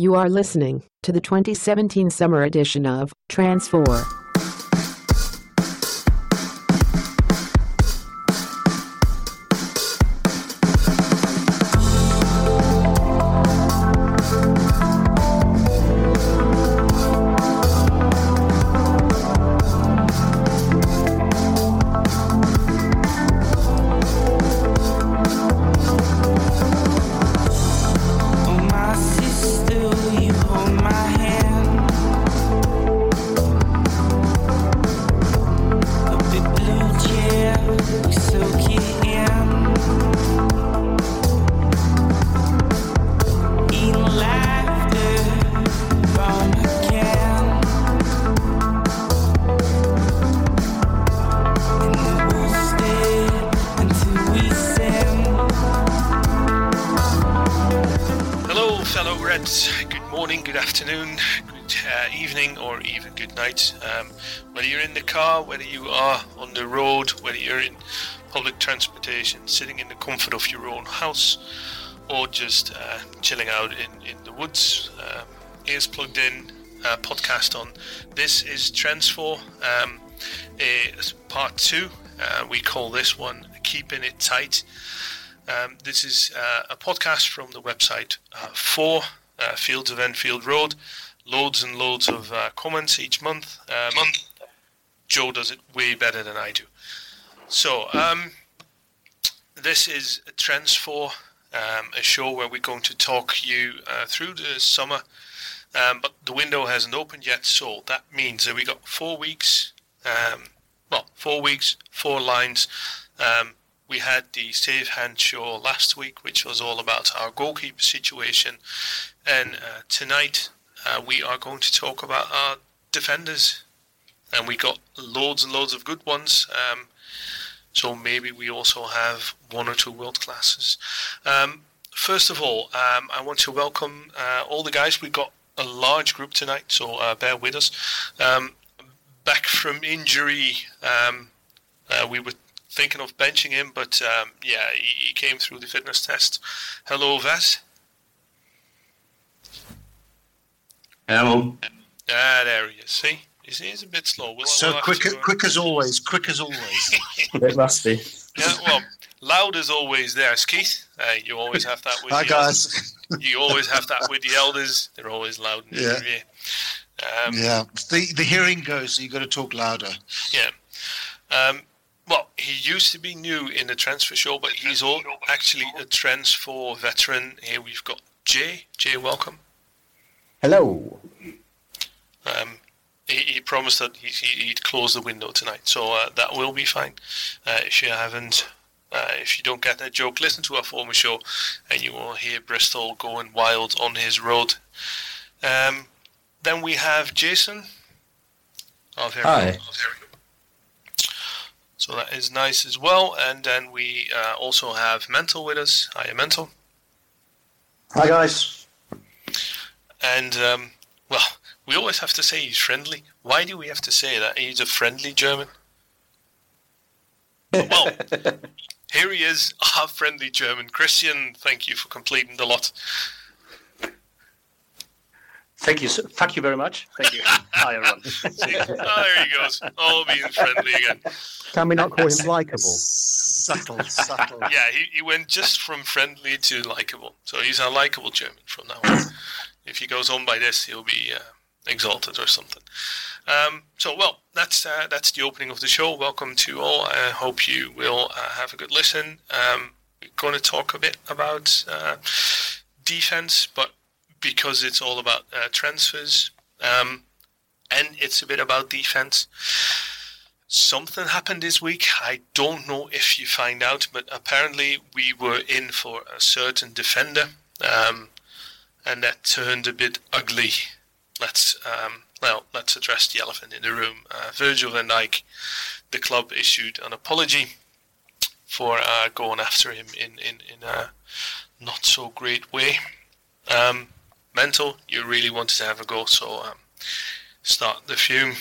You are listening to the 2017 summer edition of TransFOAR. House, or just uh, chilling out in, in the woods, um, ears plugged in, uh, podcast on This is TransFOAR, um, a, part two. Uh, we call this one Keeping It Tight. Um, this is uh, a podcast from the website uh, for uh, Fields of Anfield Road. Loads and loads of uh, comments each month. Um, Joe does it way better than I do. So, um, this is TransFOAR, um, a show where we're going to talk you uh, through the summer. Um, but the window hasn't opened yet, so that means that we got four weeks. Um, well, four weeks, four lines. Um, we had the Safe Hands show last week, which was all about our goalkeeper situation. And uh, tonight uh, we are going to talk about our defenders. And we got loads and loads of good ones. Um, so maybe we also have one or two world classes. Um, first of all, um, I want to welcome uh, all the guys. We've got a large group tonight, so uh, bear with us. Um, back from injury, um, uh, we were thinking of benching him, but um, yeah, he, he came through the fitness test. Hello, Ves. Hello. Ah, there he is. See, he's, he's a bit slow. We'll, So we'll quick, quick as always, quick as always. Bit rusty. Yeah, well, loud as always. There, Keith. Uh, you always have that with Hi the guys. elders. You always have that with the elders. They're always loud in Yeah. your ear. Um, Yeah, the the hearing goes. So you got to talk louder. Yeah. Um, well, he used to be new in the transfer show, but he's all actually a transfer veteran. Here we've got Jay. Jay, welcome. Hello. Um, he, he promised that he, he, he'd close the window tonight, so uh, that will be fine. Uh, if you haven't, uh, if you don't get that joke, listen to our former show, and you will hear Bristol going wild on his road. Um, then we have Jason. Oh, very Hi. good. Oh, very good. So that is nice as well. And then we uh, also have Mental with us. Hiya, Mental. Hi guys. And um, well, we always have to say he's friendly. Why do we have to say that he's a friendly German? well, here he is, our friendly German. Christian, thank you for completing the lot. Thank you. so- Thank you very much. Thank you. Hi, everyone. See? oh, there he goes. All being friendly again. Can we not call him likable? Subtle, subtle. Yeah, he, he went just from friendly to likable. So he's a likable German from now on. if he goes on by this, he'll be uh, exalted or something. Um, so, well, that's uh, that's the opening of the show. Welcome to all. I hope you will uh, have a good listen. Um, we're going to talk a bit about uh, defense, but because it's all about uh, transfers um, and it's a bit about defense. Something happened this week. I don't know if you find out, but apparently we were in for a certain defender, um, and that turned a bit ugly. Let's um, well, let's address the elephant in the room. Uh, Virgil van Dijk, the club issued an apology for uh, going after him in in in a not so great way. Um, mental, you really wanted to have a go, so um, start the fume.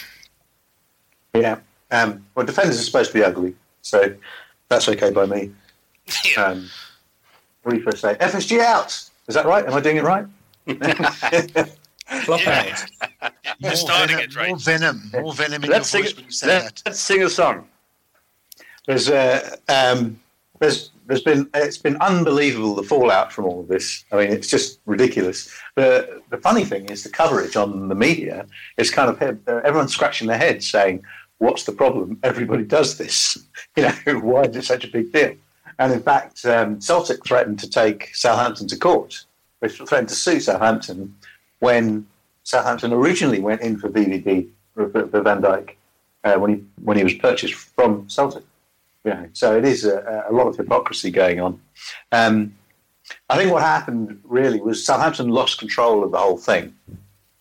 Yeah. Um, well, defenders are supposed to be ugly, so that's okay by me. yeah. Um, what do you first say? FSG out. Is that right? Am I doing it right? Flop Yeah. out. You're More starting venom, it right. More venom. More venom in Let's your sing, voice when you say let, that. let's sing a song. There's uh, um, there's there's been it's been unbelievable the fallout from all of this. I mean, it's just ridiculous. The the funny thing is the coverage on the media is kind of uh, everyone's scratching their heads saying, "What's the problem? Everybody does this. You know, why is it such a big deal?" And in fact, um, Celtic threatened to take Southampton to court. They threatened to sue Southampton when Southampton originally went in for VVD for, for Van Dijk uh, when he when he was purchased from Celtic. Yeah, so it is a, a lot of hypocrisy going on. Um, I think what happened really was Southampton lost control of the whole thing,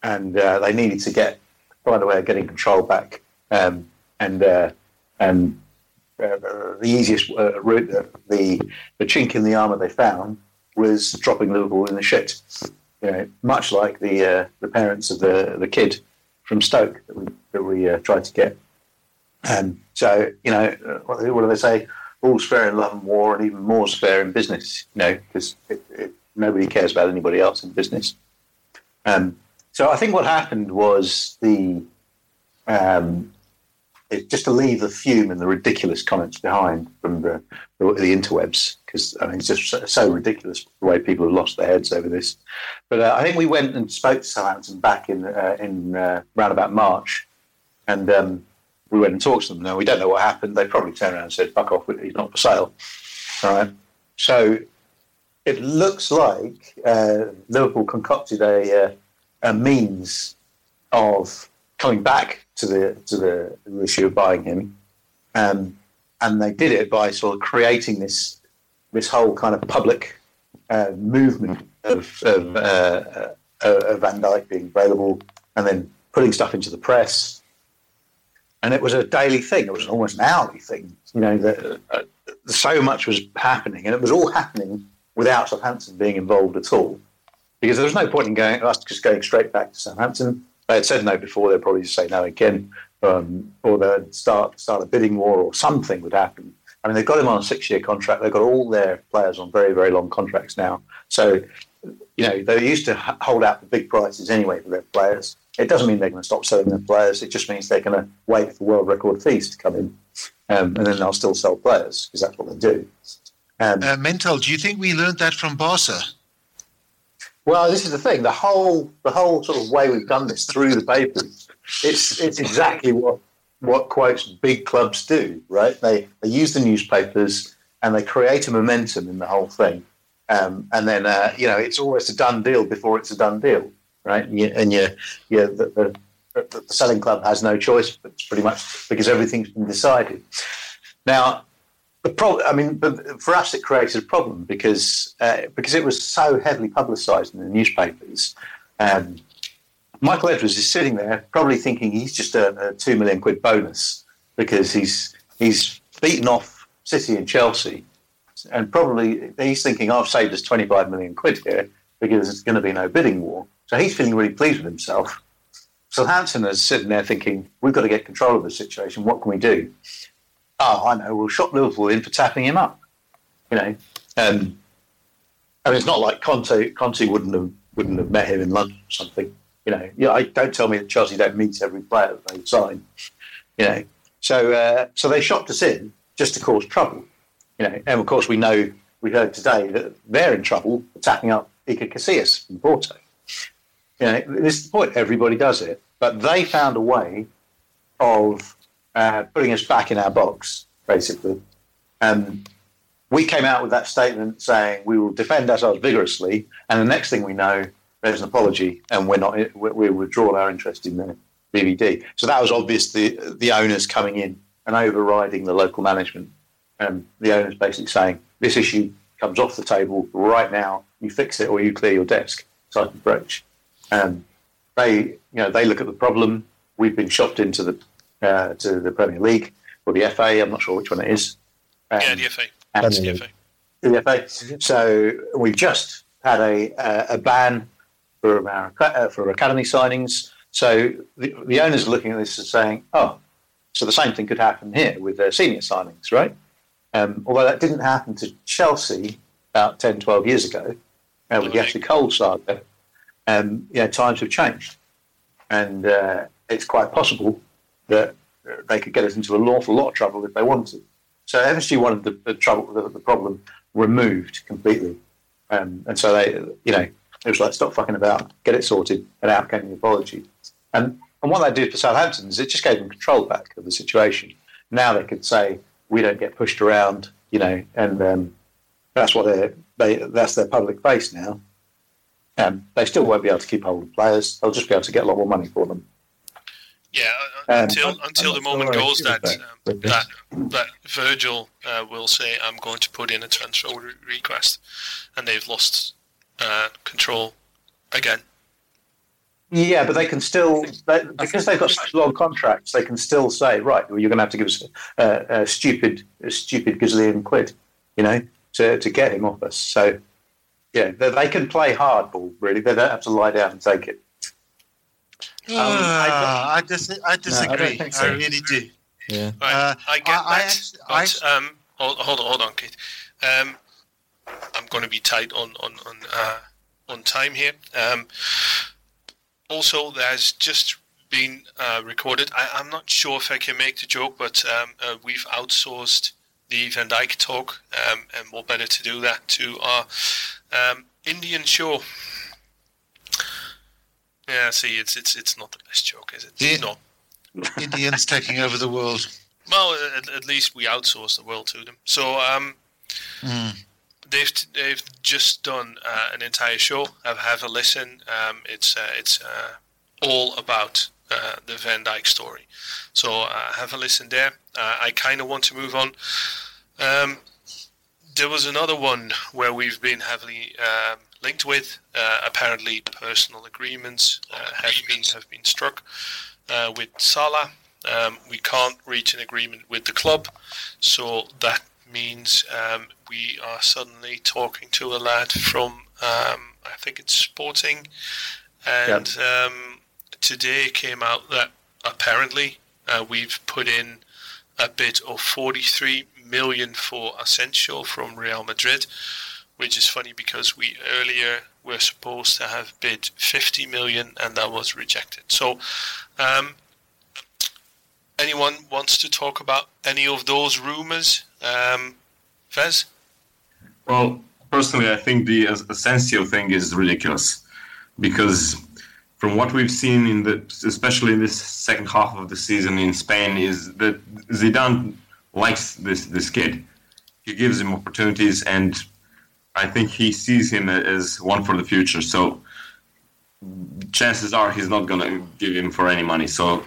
and uh, they needed to get find a way of getting control back. Um, and uh, and uh, the easiest uh, route, the the chink in the armour they found was dropping Liverpool in the shit. You know, much like the uh, the parents of the the kid from Stoke that we, that we uh, tried to get. Um, so you know, uh, what, what do they say? All's fair in love and war, and even more's fair in business. You know, because nobody cares about anybody else in business. Um, so I think what happened was the um, just to leave the fume and the ridiculous comments behind from the the, the interwebs because I mean it's just so, so ridiculous the way people have lost their heads over this. But uh, I think we went and spoke to Southampton back in uh, in uh, round about March, and um, we went and talked to them. Now we don't know what happened. They probably turned around and said, "Fuck off! He's not for sale." All right. So it looks like uh, Liverpool concocted a, uh, a means of coming back to the to the, issue of buying him, um, and they did it by sort of creating this this whole kind of public uh, movement of, of, uh, uh, of Van Dijk being available, and then putting stuff into the press. And it was a daily thing. It was almost an hourly thing. You know, uh, so much was happening, and it was all happening without Southampton being involved at all. Because there was no point in going us just going straight back to Southampton. They had said no before; they'd probably say no again, um, or they'd start start a bidding war, or something would happen. I mean, they've got him on a six-year contract. They've got all their players on very, very long contracts now. So, you know, they used to hold out the big prices anyway for their players. It doesn't mean they're going to stop selling their players. It just means they're going to wait for world record fees to come in, um, and then they'll still sell players because that's what they do. Um, Uh, Mental, do you think we learned that from Barca? Well, this is the thing. The whole the whole sort of way we've done this through the papers, it's it's exactly what what quotes big clubs do, right? They they use the newspapers and they create a momentum in the whole thing, um, and then uh, you know it's almost a done deal before it's a done deal, right? And you, and you, you the, the, the, selling club has no choice, but it's pretty much because everything's been decided. Now, the problem, I mean, for us, it created a problem because uh, because it was so heavily publicised in the newspapers. Um, Michael Edwards is sitting there, probably thinking he's just earned a two million quid bonus because he's he's beaten off City and Chelsea, and probably he's thinking I've saved us twenty five million quid here because there's going to be no bidding war. So he's feeling really pleased with himself. Southampton is sitting there thinking we've got to get control of the situation. What can we do? Oh, I know, we'll shop Liverpool in for tapping him up. You know, um, I mean, it's not like Conte. Conte wouldn't have wouldn't have met him in London or something. You know, yeah, I, don't tell me that Chelsea don't meet every player that they sign. You know, so uh, so they shopped us in just to cause trouble. You know, and of course we know we heard today that they're in trouble tapping up Iker Casillas from Porto. You know, this is the point. Everybody does it, but they found a way of uh, putting us back in our box, basically. Um, we came out with that statement saying we will defend ourselves vigorously, and the next thing we know, there's an apology, and we're not we withdrawn our interest in the VVD. So that was obvious. The the owners coming in and overriding the local management. Um, the owners basically saying this issue comes off the table right now. You fix it, or you clear your desk. Type approach. Um, they you know they look at the problem. We've been shopped into the uh, to the Premier League or the FA. I'm not sure which one it is. Um, yeah, the FA. and- the FA. the FA. So we've just had a uh, a ban for our uh, for academy signings. So the, the owners are looking at this and saying, "Oh, so the same thing could happen here with their senior signings, right?" Um, although that didn't happen to Chelsea about 10, 12 years ago uh, with the Ashley Cole saga. um, you know, times have changed, and uh, it's quite possible that uh, they could get us into an awful lot of trouble if they wanted. So FSG wanted the, the trouble, the, the problem removed completely, um, and so they, you know, it was like stop fucking about, get it sorted, and out came the apology. And and what they did for Southampton is it just gave them control back of the situation. Now they could say we don't get pushed around, you know, and um, that's what they they that's their public face now. Um, they still won't be able to keep hold of players. They'll just be able to get a lot more money for them. Yeah, Um, until until the moment goes that that, um, that that Virgil uh, will say, "I'm going to put in a transfer re- request," and they've lost uh, control again. Yeah, but they can still they, because they've got such long contracts. They can still say, right, well, you're going to have to give us a, a stupid, a stupid gazillion quid, you know, to, to get him off us. So, yeah, they, they can play hardball. Really, they don't have to lie down and take it. Ah, I, dis- I disagree. think I, so. really do. Yeah. Right, Uh, I get I- I that, actually- I but um, hold, hold on, hold on, Kate. Um, I'm going to be tight on on on uh, on time here. Um, also, there's just been uh, recorded. I, I'm not sure if I can make the joke, but um, uh, we've outsourced the Van Dijk talk, um, and what better to do that to our um, Indian show. Yeah, see, it's it's it's not the best joke, is it? Yeah. No. Indians taking over the world. Well, at, at least we outsource the world to them. So um, Hmm. they've they've just done uh, an entire show. Have have a listen. Um, it's uh, it's uh, all about uh, the Van Dijk story. So uh, have a listen there. Uh, I kind of want to move on. Um, there was another one where we've been heavily um, linked with. Uh, apparently, personal agreements uh, have been have been struck uh, with Salah. Um, we can't reach an agreement with the club, so that means um, we are suddenly talking to a lad from um, I think it's Sporting, and um, today came out that apparently uh, we've put in a bid of 43 million for Asensio from Real Madrid, which is funny because we earlier were supposed to have bid 50 million and that was rejected. So, um, anyone wants to talk about any of those rumors? Um, Ves? Well, personally, I think the Asensio thing is ridiculous because from what we've seen in the, especially in this second half of the season in Spain, is that Zidane likes this this kid. He gives him opportunities, and I think he sees him as one for the future. So chances are he's not going to give him for any money. So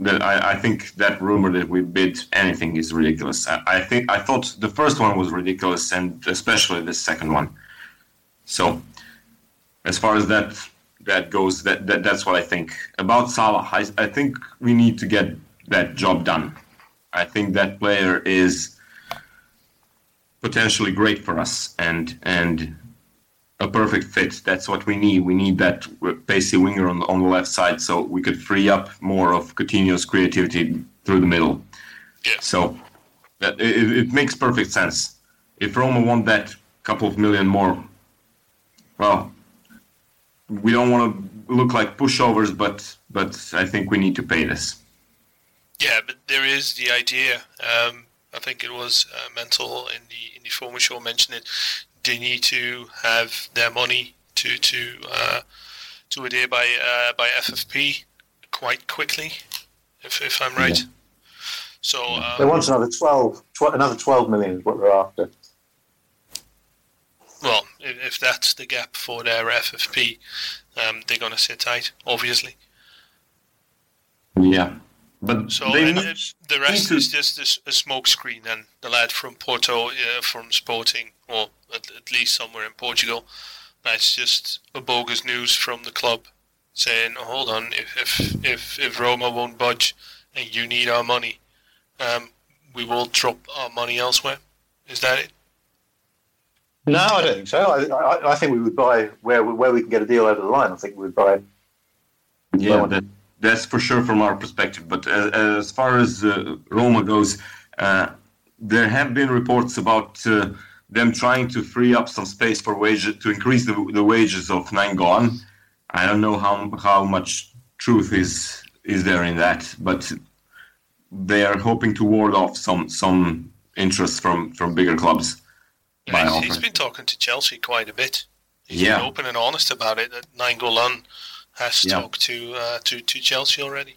that I, I think that rumor that we bid anything is ridiculous. I, I think I thought the first one was ridiculous, and especially the second one. So, as far as that that goes, that, that that's what I think about Salah. I, I think we need to get that job done. I think that player is potentially great for us, and and a perfect fit. That's what we need. We need that pacey winger on the, on the left side, so we could free up more of Coutinho's creativity through the middle. Yeah. So that it, it makes perfect sense. If Roma want that couple of million more, well, we don't want to look like pushovers, but but I think we need to pay this. Yeah, but there is the idea. Um, I think it was uh, Mental in the in the former show mentioned it. They need to have their money to to uh, to adhere by uh, by FFP quite quickly, if if I'm right. So They um, want another 12, tw- another 12 million is what they're after. well, if, if that's the gap for their FFP, um, they're gonna sit tight, obviously. Yeah, but So they and, need- the rest to- is just a, smoke screen. And the lad from Porto, uh, from Sporting, or at, at least somewhere in Portugal, that's just a bogus news from the club saying, oh, "Hold on, if if if, if Roma won't budge and you need our money, um, we will drop our money elsewhere." Is that it? No, I don't think so. I, I, I think we would buy where we, where we can get a deal over the line. I think we would buy. Yeah, Well- that, that's for sure from our perspective. But as, as far as uh, Roma goes, uh, there have been reports about uh, them trying to free up some space for wages to increase the, the wages of Nainggolan. I don't know how how much truth is is there in that, but they are hoping to ward off some some interest from from bigger clubs. by He's, he's been talking to Chelsea quite a bit. He's Yeah. been open and honest about it. That Nainggolan has Yeah. talked to, uh, to to Chelsea already.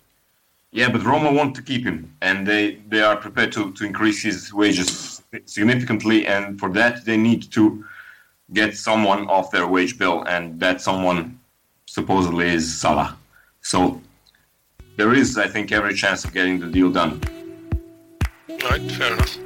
Yeah, but Roma want to keep him, and they, they are prepared to, to increase his wages significantly, and for that they need to get someone off their wage bill, and that someone supposedly is Salah. So there is, I think, every chance of getting the deal done. Right, fair enough.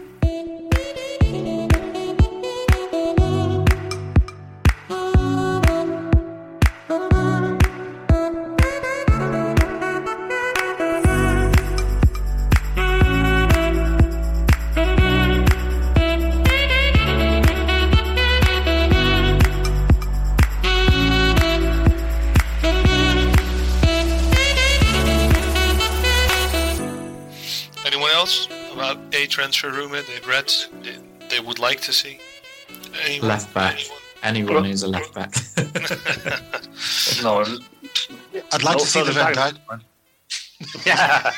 Transfer rumor they've read they, they would like to see? Anyone? Left back. Anyone? Anyone who's a left back. No, I'd like No to see the further Van time. Dijk one. yeah.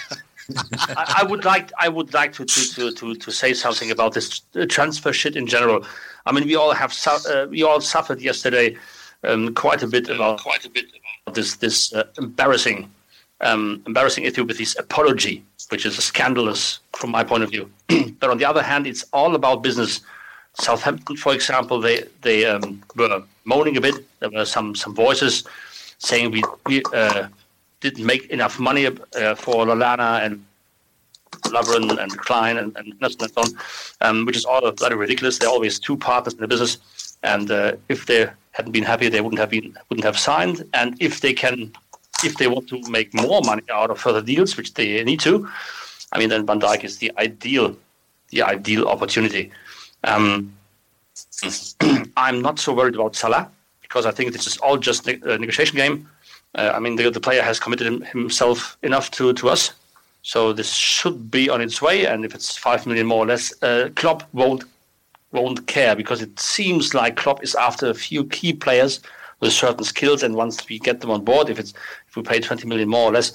I, I would like I would like to, to, to, to, to say something about this uh, transfer shit in general. I mean, we all have su- uh, we all suffered yesterday um, quite a bit about quite a bit about this this uh, embarrassing um, embarrassing issue with this apology, which is scandalous from my point of view. but on the other hand, it's all about business. Southampton, for example, they they um, were moaning a bit. There were some some voices saying we we uh, didn't make enough money uh, for Lallana and Lovren and Clyne and, and Nelson and so on, um, which is all bloody ridiculous. There are always two partners in the business, and uh, if they hadn't been happy, they wouldn't have been wouldn't have signed. And if they can, if they want to make more money out of further deals, which they need to, I mean, then Van Dijk is the ideal, the ideal opportunity. Um, I'm not so worried about Salah because I think this is all just a negotiation game. Uh, I mean, the, the player has committed himself enough to, to us, so this should be on its way. And if it's five million more or less, uh, Klopp won't won't care because it seems like Klopp is after a few key players with certain skills, and once we get them on board, if it's if we pay twenty million more or less,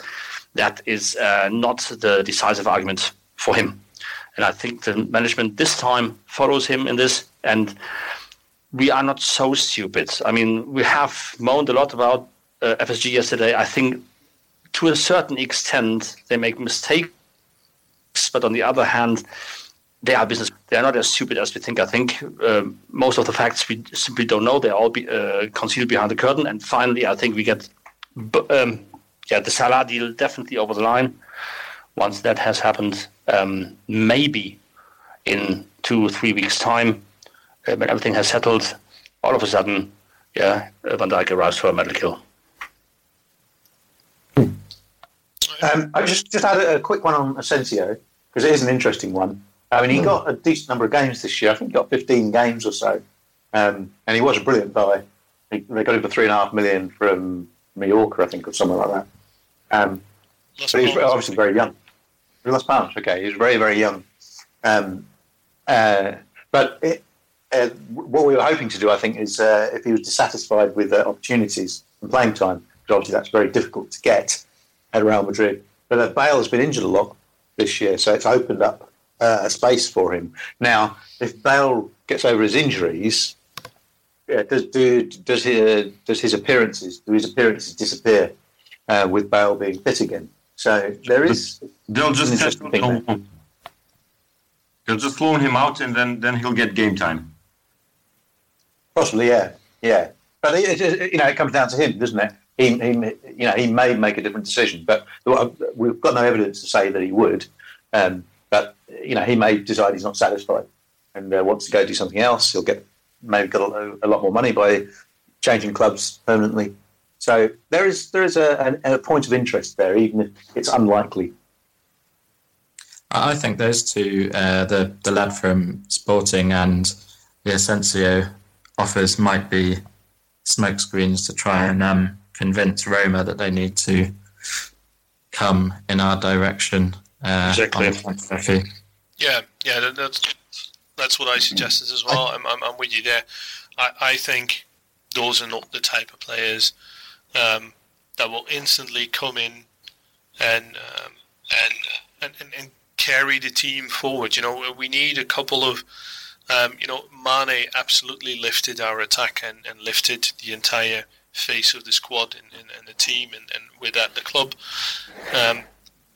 that is uh, not the decisive argument for him. And I think the management this time follows him in this, and we are not so stupid. I mean, we have moaned a lot about uh, FSG yesterday. I think to a certain extent they make mistakes, but on the other hand, they are business. They are not as stupid as we think. I think um most of the facts we simply don't know. They are all be, uh, concealed behind the curtain. And finally, I think we get um, yeah the Salah deal definitely over the line. Once that has happened, um, maybe in two or three weeks' time, uh, when everything has settled, all of a sudden, yeah, uh, Van Dijk arrives for a medal kill. Um, I just just had a, a quick one on Asensio because it is an interesting one. I mean, he got a decent number of games this year. I think he got 15 games or so, um, and he was a brilliant buy. He, they got him for three and a half million from Mallorca, I think, or something like that. Um, Las but he's Palmas. obviously very young. Las Palmas, okay. He's very, very young. Um, uh, but it, uh, what we were hoping to do, I think, is uh, if he was dissatisfied with uh, opportunities and playing time, because obviously that's very difficult to get at Real Madrid. But uh, Bale has been injured a lot this year, so it's opened up uh, a space for him. Now, if Bale gets over his injuries, yeah, does do, does his, does his appearances do his appearances disappear uh, with Bale being fit again? So there is They'll just test him. They'll just loan him out, and then then he'll get game time. Possibly, yeah, yeah. But it, it, you know, it comes down to him, doesn't it? He, he, you know, he may make a different decision, but we've got no evidence to say that he would. Um, but you know, he may decide he's not satisfied and uh, wants to go do something else. He'll get maybe get a, a lot more money by changing clubs permanently. So there is there is a, a, a point of interest there, even if it's unlikely. I I think those two, uh, the the lad from Sporting and the Asensio offers, might be smokescreens to try and um, convince Roma that they need to come in our direction. Uh, Exactly. on the transfer fee. Yeah, yeah, that, that's that's what I suggested as well. I'm, I'm, I'm with you there. I, I think those are not the type of players um, that will instantly come in and um, and, and and and carry the team forward. You know, we need a couple of. Um, you know, Mane absolutely lifted our attack and, and lifted the entire face of the squad and, and, and the team, and, and with that, the club. Um,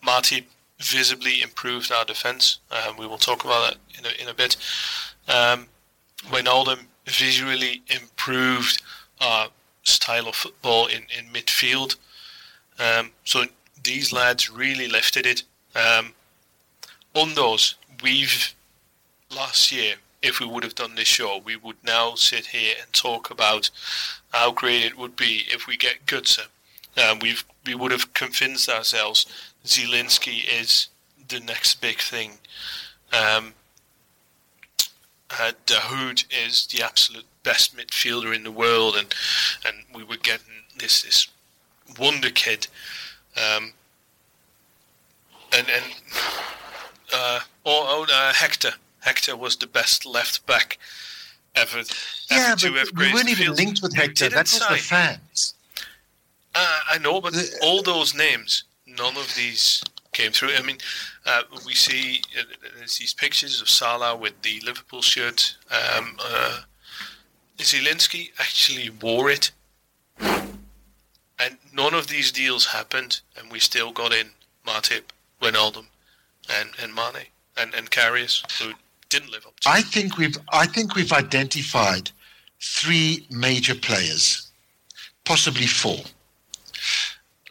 Matip visibly improved our defence. Um, we will talk about that in a, in a bit. Um, Wijnaldum visually improved our style of football in, in midfield. Um, so these lads really lifted it. Um, on those, we've last year, if we would have done this show, we would now sit here and talk about how great it would be if we get Götze. Um, we've we would have convinced ourselves Zielinski is the next big thing. Um, uh, Dahoud is the absolute best midfielder in the world, and and we were getting this this wonder kid, um, and and uh, oh, oh uh, Hector Hector was the best left back ever. Yeah, ever to but we weren't even linked with Hector. that's not That was the fans. Uh, I know, but The- all those names, none of these came through. I mean, uh, we see uh, these pictures of Salah with the Liverpool shirt. Um, uh, Zielinski actually wore it, and none of these deals happened, and we still got in Matip, Wijnaldum, and and Mane and and Karius, who didn't live up to. I think we've I think we've identified three major players, possibly four.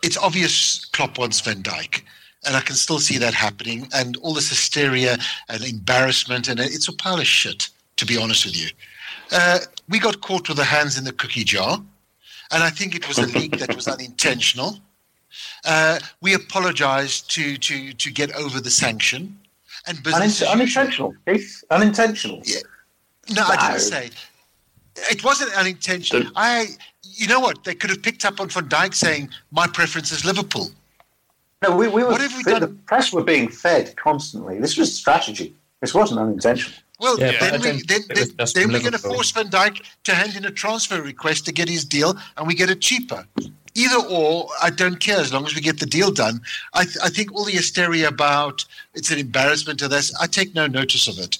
It's obvious Klopp wants Van Dijk, and I can still see that happening. And all this hysteria and embarrassment, and it's a pile of shit, to be honest with you. Uh, we got caught with our hands in the cookie jar, and I think it was a leak that was unintentional. Uh, we apologized to to to get over the sanction, and business Unin- unintentional, Keith. Unintentional. Yeah. No, I No. didn't say. It wasn't unintentional. The- I, you know what? They could have picked up on Van Dijk saying, "My preference is Liverpool." No, we, we were. What have we the, done? the press were being fed constantly. This was strategy. This wasn't unintentional. Well, Yeah, but then, we, don't then, think it was then, just then from we're going to force Van Dijk to hand in a transfer request to get his deal, and we get it cheaper. Either or, I don't care as long as we get the deal done. I, th- I think all the hysteria about it's an embarrassment to this, I take no notice of it.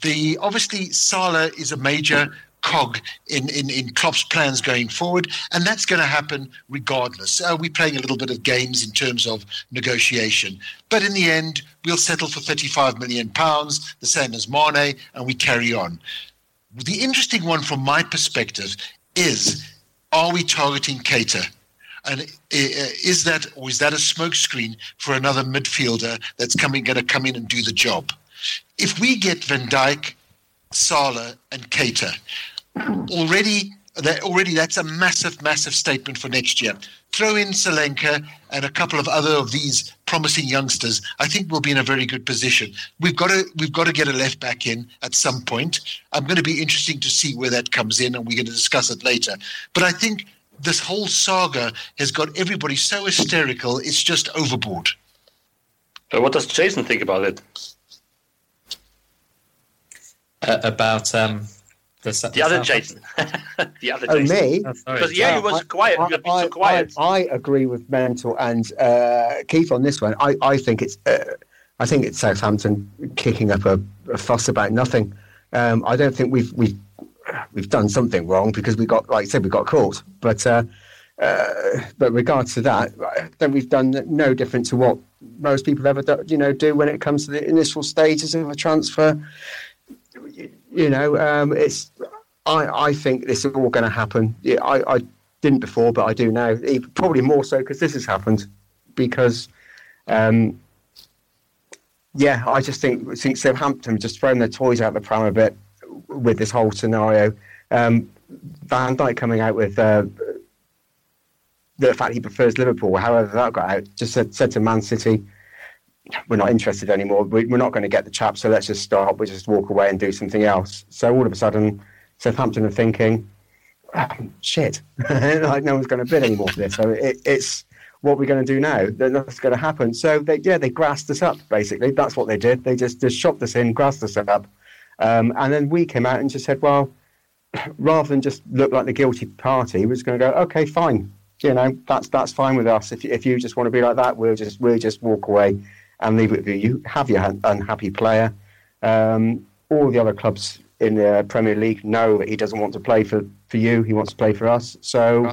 The obviously Salah is a major cog in, in, in Klopp's plans going forward, and that's going to happen regardless. Uh, we're playing a little bit of games in terms of negotiation, but in the end, we'll settle for 35 million pounds, the same as Mane, and we carry on. The interesting one from my perspective is: Are we targeting Keita? And uh, is that or is that a smokescreen for another midfielder that's coming going to come in and do the job? If we get Van Dijk, Salah, and Keita, already that already that's a massive, massive statement for next year. Throw in Solanke and a couple of other of these promising youngsters. I think we'll be in a very good position. We've got to we've got to get a left back in at some point. I'm going to be interesting to see where that comes in, and we're going to discuss it later. But I think this whole saga has got everybody so hysterical. It's just overboard. Uh, what does Jason think about it? Uh, about um, the, s- The other Jason. the other Oh, Jason. me? Oh. Because yeah, you was I- quiet. I, you have been I- so quiet. I, I agree with Mental and uh, Keith on this one. I, I think it's uh, I think it's Southampton kicking up a, a fuss about nothing. Um, I don't think we've we've we've done something wrong because we got like I said we got caught. But uh, uh, but regards to that, then we've done no different to what most people ever do, you know do when it comes to the initial stages of a transfer. You know, um, it's I, I think this is all going to happen. I, I didn't before, but I do now. Probably more so because this has happened. Because, um, yeah, I just think think Southampton just throwing their toys out the pram a bit with this whole scenario. Um, Van Dijk coming out with uh, the fact he prefers Liverpool, however that got out, just said, said to Man City, we're not interested anymore. We, we're not going to get the chap, so let's just stop. We'll just walk away and do something else. So all of a sudden, Southampton are thinking, "Ah, shit, like no one's going to bid anymore for this. So it, it's what we're going to do now. That's going to happen. So they, yeah, they grassed us up. Basically, that's what they did. They just just shopped us in, grassed us up, um, and then we came out and just said, well, rather than just look like the guilty party, we're just going to go, okay, fine. you know, that's that's fine with us. If if you just want to be like that, we'll just we'll just walk away and leave it with you. You have your unhappy player. Um, all the other clubs in the Premier League know that he doesn't want to play for, for you. He wants to play for us. So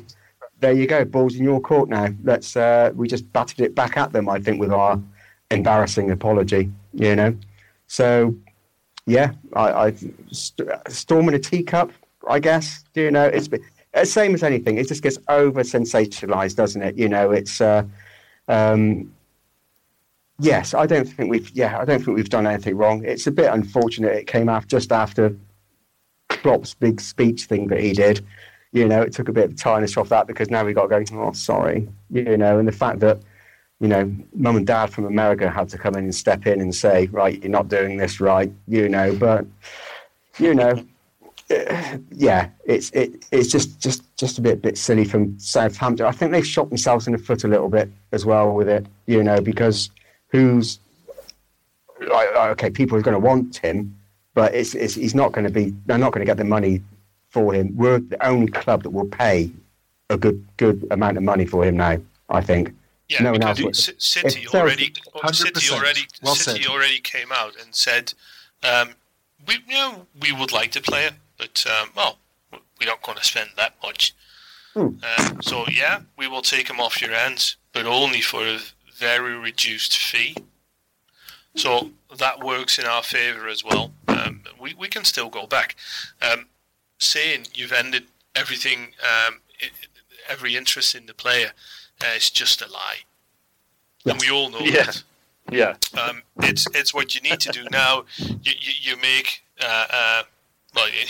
there you go. Balls in your court now. Let's uh, we just batted it back at them. I think with our embarrassing apology. You know. So yeah, I, I st- storm in a teacup. I guess. Do You know, it's been- same as anything. It just gets over sensationalized, doesn't it? You know, it's. Uh, um, yes, I don't think we've. Yeah, I don't think we've done anything wrong. It's a bit unfortunate. It came after just after Klopp's big speech thing that he did. You know, it took a bit of tarnish off that because now we got to go. Oh, sorry. You know, and the fact that you know, mum and dad from America had to come in and step in and say, right, you're not doing this right. You know, but you know. Yeah, it's it, it's just, just just a bit bit silly from Southampton. I think they've shot themselves in the foot a little bit as well with it, you know, because who's like, like, okay, people are going to want him, but it's, it's he's not going to be. They're not going to get the money for him. We're the only club that will pay a good good amount of money for him now. I think. Yeah, no one because else. City If already, City 100%. already, Well City said. already came out and said, um, we, you know, we would like to play it, but um, well, we're not going to spend that much. Hmm. Um, so yeah, we will take him off your hands, but only for a very reduced fee. So that works in our favour as well. Um, we we can still go back. Um, saying you've ended everything, um, i- every interest in the player, uh, is just a lie. And we all know Yeah. that. Yeah. Um, it's it's what you need to do now. You you, you make uh, uh, well, you,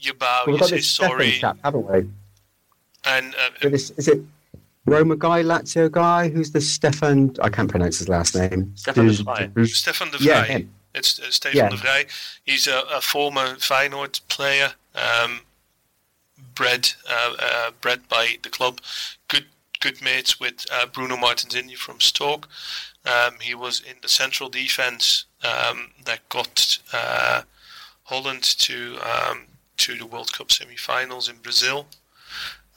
you bow, Well, we've you got say this Stefan sorry, chap, haven't we? and uh, So Is it Roma guy, Lazio guy? Who's the Stefan? I can't pronounce his last name. Stefan de Who's- Vrij. Stefan de Vrij. Yeah, him. It's uh, Stefan Yeah. de Vrij. He's a, a former Feyenoord player, um, bred uh, uh, bred by the club. Good good mates with uh, Bruno Martins from Stoke. Um, he was in the central defense um, that got uh, Holland to um, to the World Cup semi-finals in Brazil.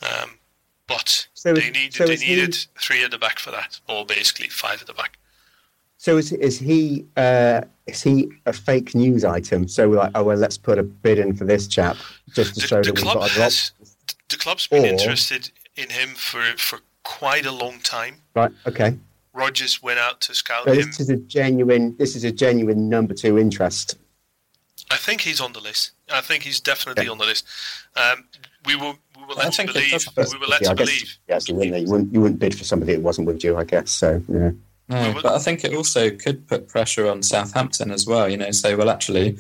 Um, but So they needed so they is he- three at the back for that, or basically five at the back. So is is he uh, is he a fake news item? So we're like, oh well, let's put a bid in for this chap just to the, show the that we've club got a has the club's been Or- interested in him for for quite a long time. Right. Okay. Rogers went out to scout So him. this is a genuine. This is a genuine number two interest. I think he's on the list. I think he's definitely on the list. Um, we will we will I let you think believe. We will let Yeah, you believe. Yes, you wouldn't. You wouldn't, you wouldn't bid for somebody that wasn't with you. I guess. So yeah. No, We will- but I think it also could put pressure on Southampton as well. You know, say, well, actually,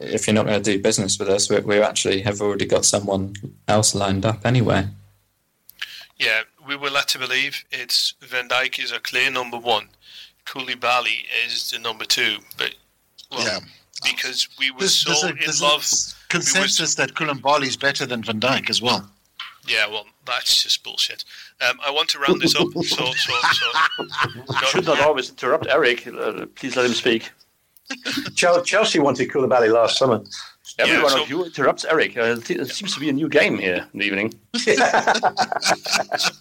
if you're not going to do business with us, we, we actually have already got someone else lined up anyway. Yeah, we were let to believe. It's Van Dijk is a clear number one. Koulibaly is the number two, but well, Yeah. Because we were There's, so there's a, in there's love. a consensus that Koulibaly is better than Van Dijk as well. Yeah, well, that's just bullshit. Um, I want to round this up. So, so, so. No, Should not always interrupt Eric. Uh, please let him speak. Chelsea wanted Koulibaly last summer. Every Yeah, one so- of you interrupts Eric. Uh, it it seems to be a new game here in the evening.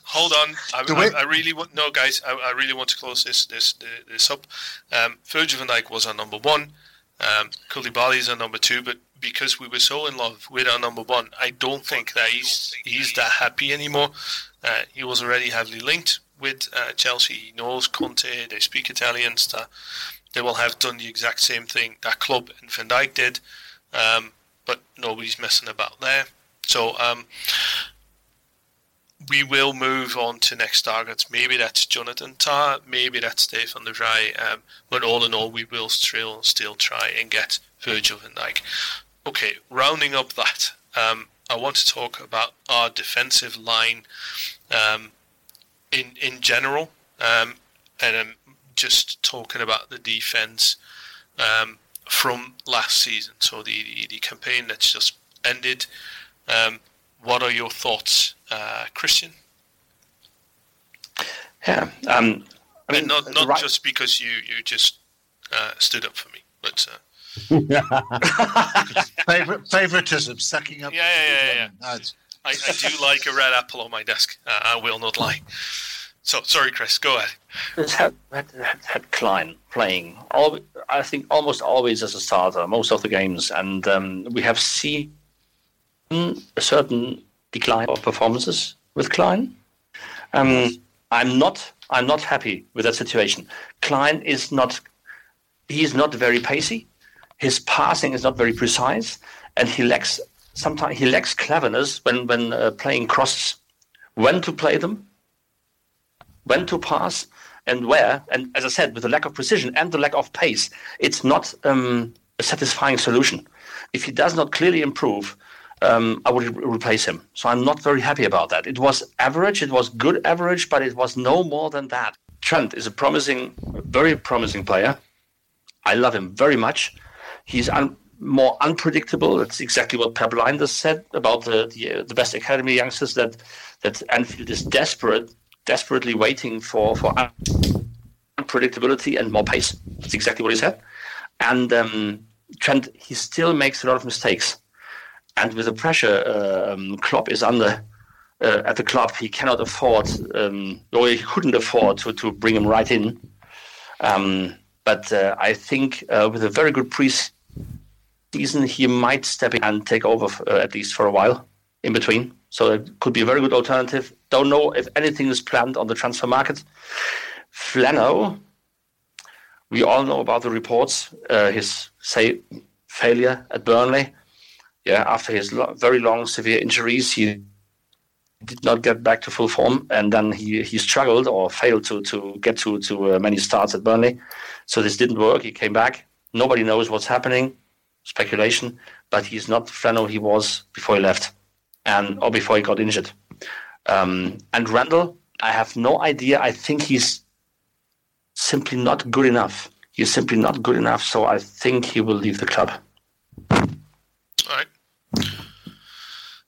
Hold on, I, I, I really want no, guys. I, I really want to close this this this up. Um, Virgil van Dijk was our number one. Um, is our number two, but because we were so in love with our number one, I don't think that he's he's that happy anymore. Uh, he was already heavily linked with uh, Chelsea. He knows Conte. They speak Italian. Stuff. They will have done the exact same thing that club and Van Dijk did, um, but nobody's messing about there. So um, we will move on to next targets. Maybe that's Jonathan Tah, maybe that's Stefan de Vrij, um, but all in all, we will still still try and get Virgil van Dijk. Okay, rounding up that, um, I want to talk about our defensive line um, in in general, um, and I'm just talking about the defense um, from last season. So the, the the campaign that's just ended. Um, what are your thoughts, uh, Christian? Yeah. Um, I mean, and not not right- just because you you just uh, stood up for me, but uh, Favorite, favoritism, sucking up. Yeah, yeah, yeah, yeah. No, I, I, I do like a red apple on my desk. Uh, I will not lie. So sorry, Chris. Go ahead. It's had, had, had, had Clyne playing, all, I think, almost always as a starter, most of the games. And um, we have seen a certain decline of performances with Clyne. Um, I'm not I'm not happy with that situation. Clyne is not he is not very pacey. His passing is not very precise, and he lacks sometimes he lacks cleverness when when uh, playing crosses. When to play them, when to pass, and where. And as I said, with the lack of precision and the lack of pace, it's not um, a satisfying solution. If he does not clearly improve, um, I would re- replace him. So I'm not very happy about that. It was average, it was good average, but it was no more than that. Trent is a promising, very promising player. I love him very much. He's un- more unpredictable. That's exactly what Pep Lijnders said about the the, uh, the best academy youngsters. That that Anfield is desperate, desperately waiting for for un- unpredictability and more pace. That's exactly what he said. And um, Trent, he still makes a lot of mistakes and with the pressure um, Klopp is under uh, at the club, he cannot afford, um, or he couldn't afford to, to bring him right in. Um, but uh, I think uh, with a very good pre-season, he might step in and take over uh, at least for a while in between. So it could be a very good alternative. Don't know if anything is planned on the transfer market. Flano, we all know about the reports, uh, his say failure at Burnley yeah, after his lo- very long, severe injuries, he did not get back to full form, and then he, he struggled or failed to to get to to uh, many starts at Burnley. So this didn't work. He came back. Nobody knows what's happening. Speculation, but he's not the Flano he was before he left, and or before he got injured. Um, and Randall, I have no idea. I think he's simply not good enough. He's simply not good enough. So I think he will leave the club.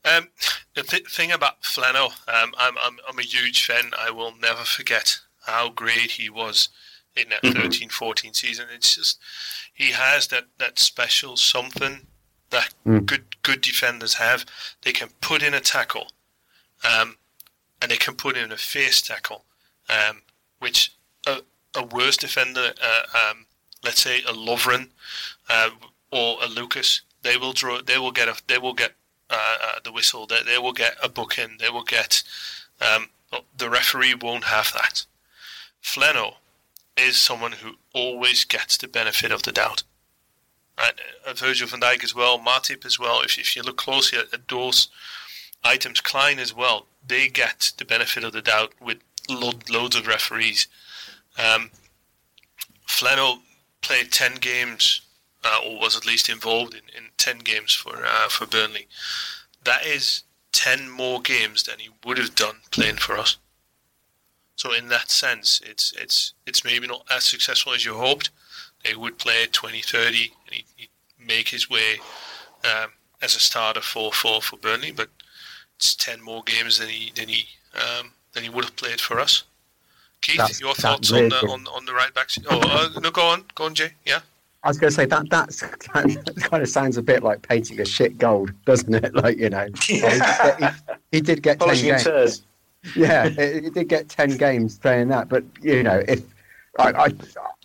Um, the th- thing about Flano, um, I'm, I'm I'm a huge fan. I will never forget how great he was in that 13-14 season. It's just he has that, that special something that good good defenders have. They can put in a tackle, um, and they can put in a face tackle, um, which a, a worse defender, uh, um, let's say a Lovren uh, or a Lucas, they will draw. They will get a. They will get uh, uh, the whistle. They, they will get a booking. They will get. Um, the referee won't have that. Fleno is someone who always gets the benefit of the doubt. Right? Uh, Virgil van Dijk as well, Matip as well. If, if you look closely at, at those items, Clyne as well, they get the benefit of the doubt with lo- loads of referees. Um, Flano played 10 games, uh, or was at least involved in, in 10 games for, uh, for Burnley. That is 10 more games than he would have done playing for us. So in that sense, it's it's it's maybe not as successful as you hoped. They would play 20, 30, and he'd, he'd make his way um, as a starter for, for, for Burnley. But it's 10 more games than he than he um, than he would have played for us. Keith, That's- your thoughts on the on, on the right back? Oh, uh, no, go on, go on, Jay. Yeah. I was going to say that that's, that kind of sounds a bit like painting a shit gold, doesn't it? Like you know, he, he, he did get ten games. turds. Yeah, he he did get ten games playing that. But you know, if I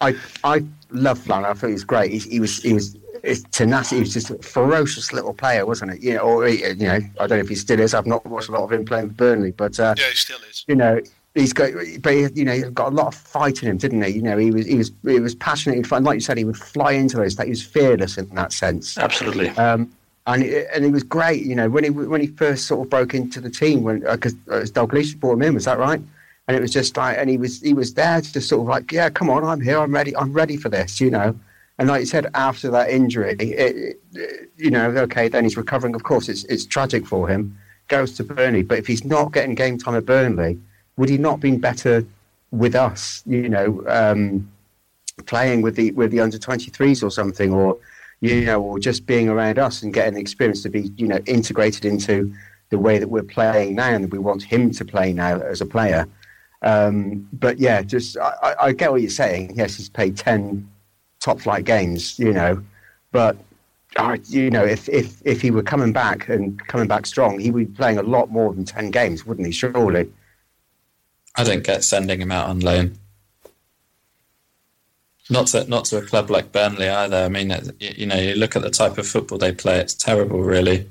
I I, I love Flan, I thought he was great. He, he was he was it's tenacity. He was just a ferocious little player, wasn't it? You know, or he- you know, I don't know if he still is. I've not watched a lot of him playing for Burnley, but uh, Yeah, he still is. you know, he's got, but he, you know, he's got a lot of fight in him, didn't he? You know, he was, he was, he was passionate and fun. Like you said, he would fly into those. He was fearless in that sense. Absolutely. Um, and and he was great. You know, when he when he first sort of broke into the team, when because uh, Dalglish brought him in, was that right? And it was just like, and he was he was there to just sort of like, yeah, come on, I'm here, I'm ready, I'm ready for this, you know. And like you said, after that injury, it, it, you know, okay, then he's recovering. Of course, it's it's tragic for him. Goes to Burnley, but if he's not getting game time at Burnley, would he not been better with us? You know, um, playing with the with the under 23s or something, or you know, or just being around us and getting the experience to be you know integrated into the way that we're playing now and we want him to play now as a player. Um, but yeah, just I, I- I get what you're saying. Yes, he's played ten top flight games, you know, but uh, you know, if, if if he were coming back and coming back strong, he would be playing a lot more than ten games, wouldn't he? Surely. I don't get sending him out on loan. Not to not to a club like Burnley either. I mean, it- you know, you look at the type of football they play; it's terrible, really.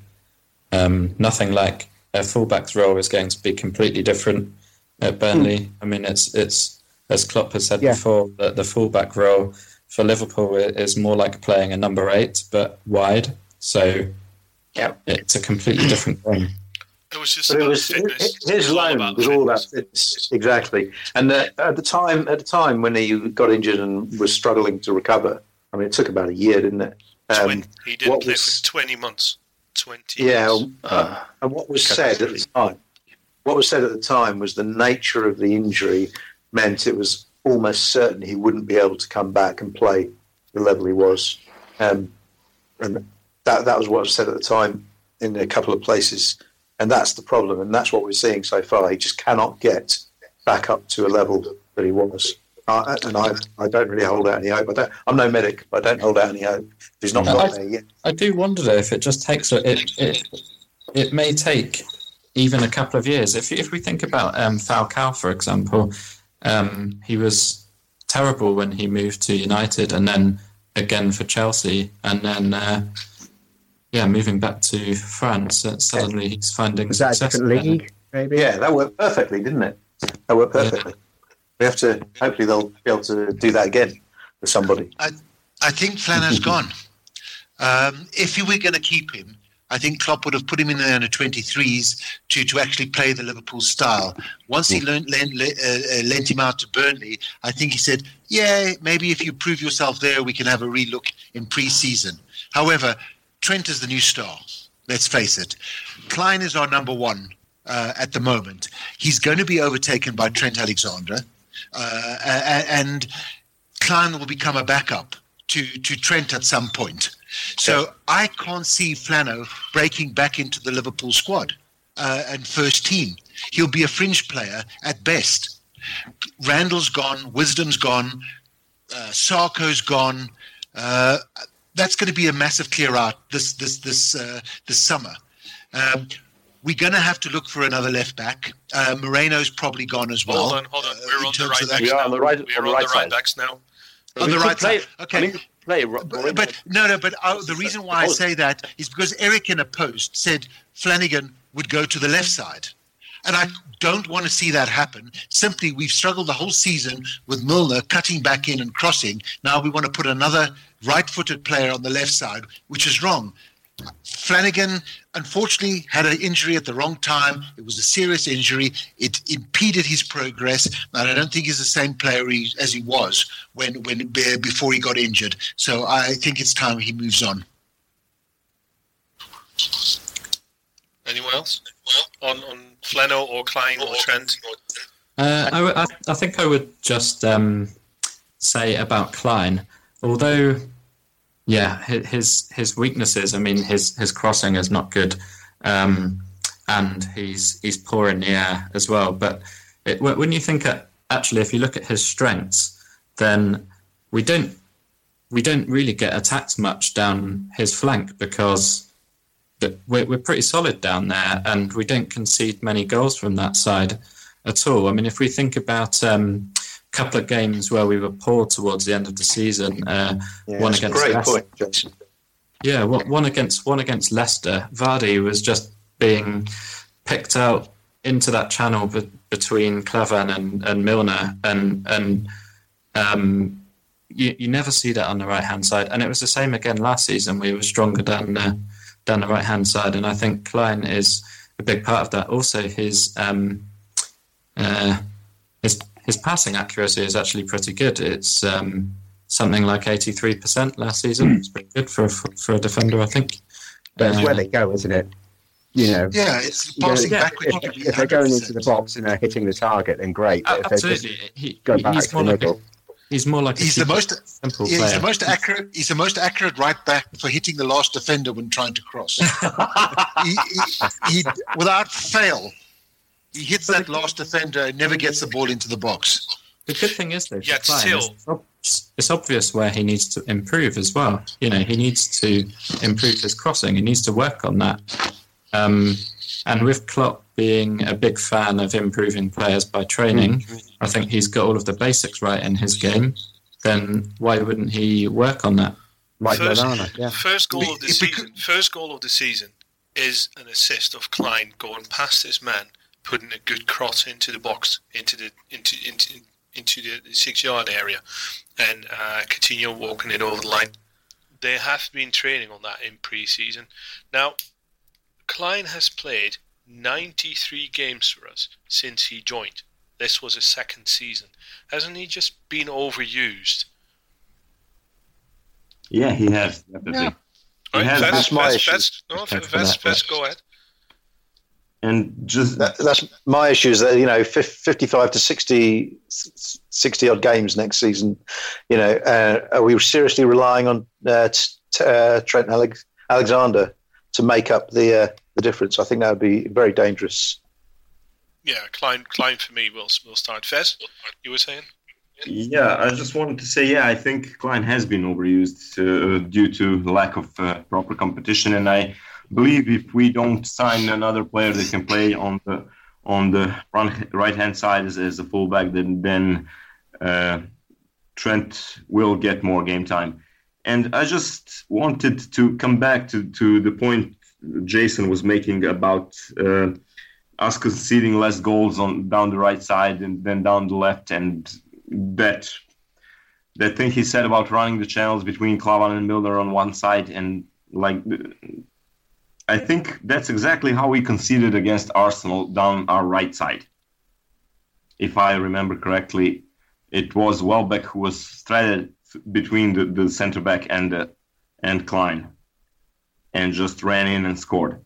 Um, nothing like a fullback's role is going to be completely different at Burnley. I mean, it's it's as Klopp has said Yeah. before that the fullback role for Liverpool is more like playing a number eight, but wide. So, Yeah. it's a completely different game. It was just But it was fitness. his all loan was all about fitness. exactly. And uh, at the time, at the time when he got injured and was struggling to recover, I mean, it took about a year, didn't it? Um, Twen- he didn't play was- for 20 months. 20 yeah, months. uh, and what was said at the time, what was said at the time was the nature of the injury meant it was almost certain he wouldn't be able to come back and play the level he was, um, and that that was what was said at the time in a couple of places, and that's the problem, and that's what we're seeing so far. He just cannot get back up to a level that he was. Uh, and I, I don't really hold out any hope. I don't, I'm no medic, but I don't hold out any hope. He's not No, I- there yet. I do wonder though if it just takes it. It, it may take even a couple of years. If if we think about um, Falcao, for example, um, he was terrible when he moved to United, and then again for Chelsea, and then uh, yeah, moving back to France. Uh, suddenly he's finding Was that a success different there. league? Maybe. Yeah, that worked perfectly, didn't it? That worked perfectly. We have to. Hopefully, they'll be able to do that again with somebody. I think Flana's gone. Um, if you were going to keep him, I think Klopp would have put him in the under 23s to, to actually play the Liverpool style. Once he learned, lent, uh, uh, lent him out to Burnley, I think he said, yeah, maybe if you prove yourself there, we can have a relook in pre-season. However, Trent is the new star. Let's face it. Clyne is our number one uh, at the moment. He's going to be overtaken by Trent Alexander. Uh, and Clyne will become a backup to, to Trent at some point. So I can't see Flano breaking back into the Liverpool squad uh, and first team. He'll be a fringe player at best. Randall's gone, Wisdom's gone, uh, Sakho's gone. Uh, that's going to be a massive clear out this this this uh, this summer. Um, we're going to have to look for another left back. Uh, Moreno's probably gone as well. Hold on, hold on. uh, We're in on the right of backs that. We are now. on the right- We're on the right right side. backs now. On the right play, side. Okay. I mean, play. Ro- But, but no, no. But uh, the reason why I say that is because Eric in a post said Flanagan would go to the left side, and I don't want to see that happen. Simply, we've struggled the whole season with Milner cutting back in and crossing. Now we want to put another right-footed player on the left side, which is wrong. Flanagan unfortunately had an injury at the wrong time. It was a serious injury. It impeded his progress, and I don't think he's the same player he, as he was when when before he got injured. So I think it's time he moves on. Anyone else? On on Flano or Clyne or Trent? Uh, I, w- I, I think I would just um, say about Clyne, although, yeah, his his weaknesses. I mean, his his crossing is not good, um, and he's he's poor in the air as well. But it, when you think at, actually, if you look at his strengths, then we don't we don't really get attacked much down his flank because we're, we're pretty solid down there, and we don't concede many goals from that side at all. I mean, if we think about um, couple of games where we were poor towards the end of the season, uh, Yeah, one against great Leicester, point, Jason. yeah, one against one against Leicester, Vardy was just being picked out into that channel be- between Klavan and, and Milner, and and um, you, you never see that on the right hand side. And it was the same again last season. We were stronger down the down the right hand side, and I think Clyne is a big part of that. Also, his um, uh, his his passing accuracy is actually pretty good. It's um, something like eighty three percent last season. It's pretty good for a, for a defender, I think. That's Uh, where they go, isn't it? You know, Yeah, it's you know, passing if, backwards. if, if they're going into the box and they're hitting the target, then great. But if they're Absolutely, he, going back he's to the more like a, he's more like a He's the most simple yeah, he's player. the most accurate. He's the most accurate right back for hitting the last defender when trying to cross. he, he, he, without fail, he hits that last defender and never gets the ball into the box. the good thing is though, for Yet Clyne, still- it's, it's obvious where he needs to improve as well. You know, he needs to improve his crossing. He needs to work on that. Um, and with Klopp being a big fan of improving players by training, I think he's got all of the basics right in his game. Then why wouldn't he work on that? Like First- Lallana, yeah. First goal of the season. First goal of the season is an assist of Clyne going past his man, putting a good cross into the box, into the into into into the six yard area, and uh, Coutinho walking it over the line. They have been training on that in pre-season. Now, Clyne has played 93 games for us since he joined. This was his second season. Hasn't he just been overused? Yeah, he has definitely. Yeah. All right, has Ves, That's my Ves, issue. No, Okay, for Ves, that, Ves, yeah. go ahead. And just That, that's my issue is that, you know, 55 to 60, 60 odd games next season. You know, uh, are we seriously relying on uh, t- t- uh, Trent Alex- Alexander to make up the uh, the difference? I think that would be very dangerous. Yeah, Clyne, Clyne for me will will start. Ves, you were saying? Yeah, I just wanted to say, yeah, I think Clyne has been overused uh, due to lack of uh, proper competition, and I believe if we don't sign another player that can play on the on the right hand side as, as a fullback, then then uh, Trent will get more game time. And I just wanted to come back to, to the point Jason was making about uh, us conceding less goals on down the right side and then down the left, and that that thing he said about running the channels between Klavan and Milner on one side and like I think that's exactly how we conceded against Arsenal down our right side. If I remember correctly, it was Welbeck who was threaded between the, the centre back and uh, and Clyne and just ran in and scored.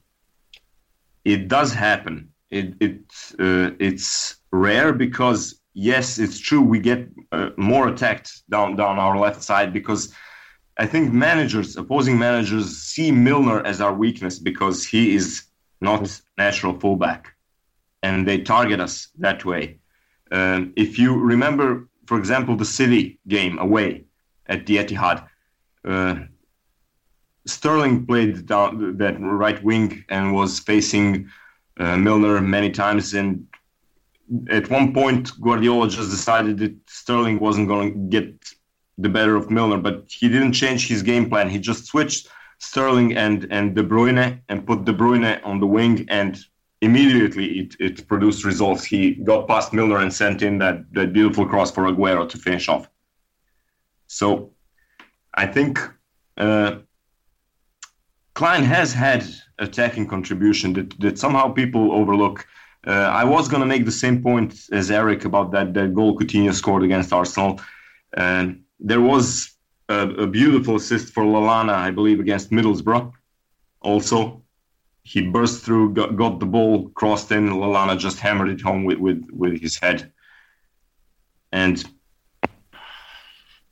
It does happen. It, it uh, it's rare because yes, it's true we get uh, more attacked down down our left side because I think managers, opposing managers, see Milner as our weakness because he is not natural fullback, and they target us that way. Um, if you remember, for example, the City game away at the Etihad, uh, Sterling played down that right wing and was facing uh, Milner many times, and at one point Guardiola just decided that Sterling wasn't going to get the better of Milner, but he didn't change his game plan. He just switched Sterling and and De Bruyne and put De Bruyne on the wing, and immediately it, it produced results. He got past Milner and sent in that, that beautiful cross for Aguero to finish off. So I think uh, Clyne has had attacking contribution that, that somehow people overlook. Uh, I was going to make the same point as Eric about that, that goal Coutinho scored against Arsenal. And there was a, a beautiful assist for Lallana, I believe, against Middlesbrough. Also, he burst through, got, got the ball, crossed in. Lallana just hammered it home with, with, with his head. And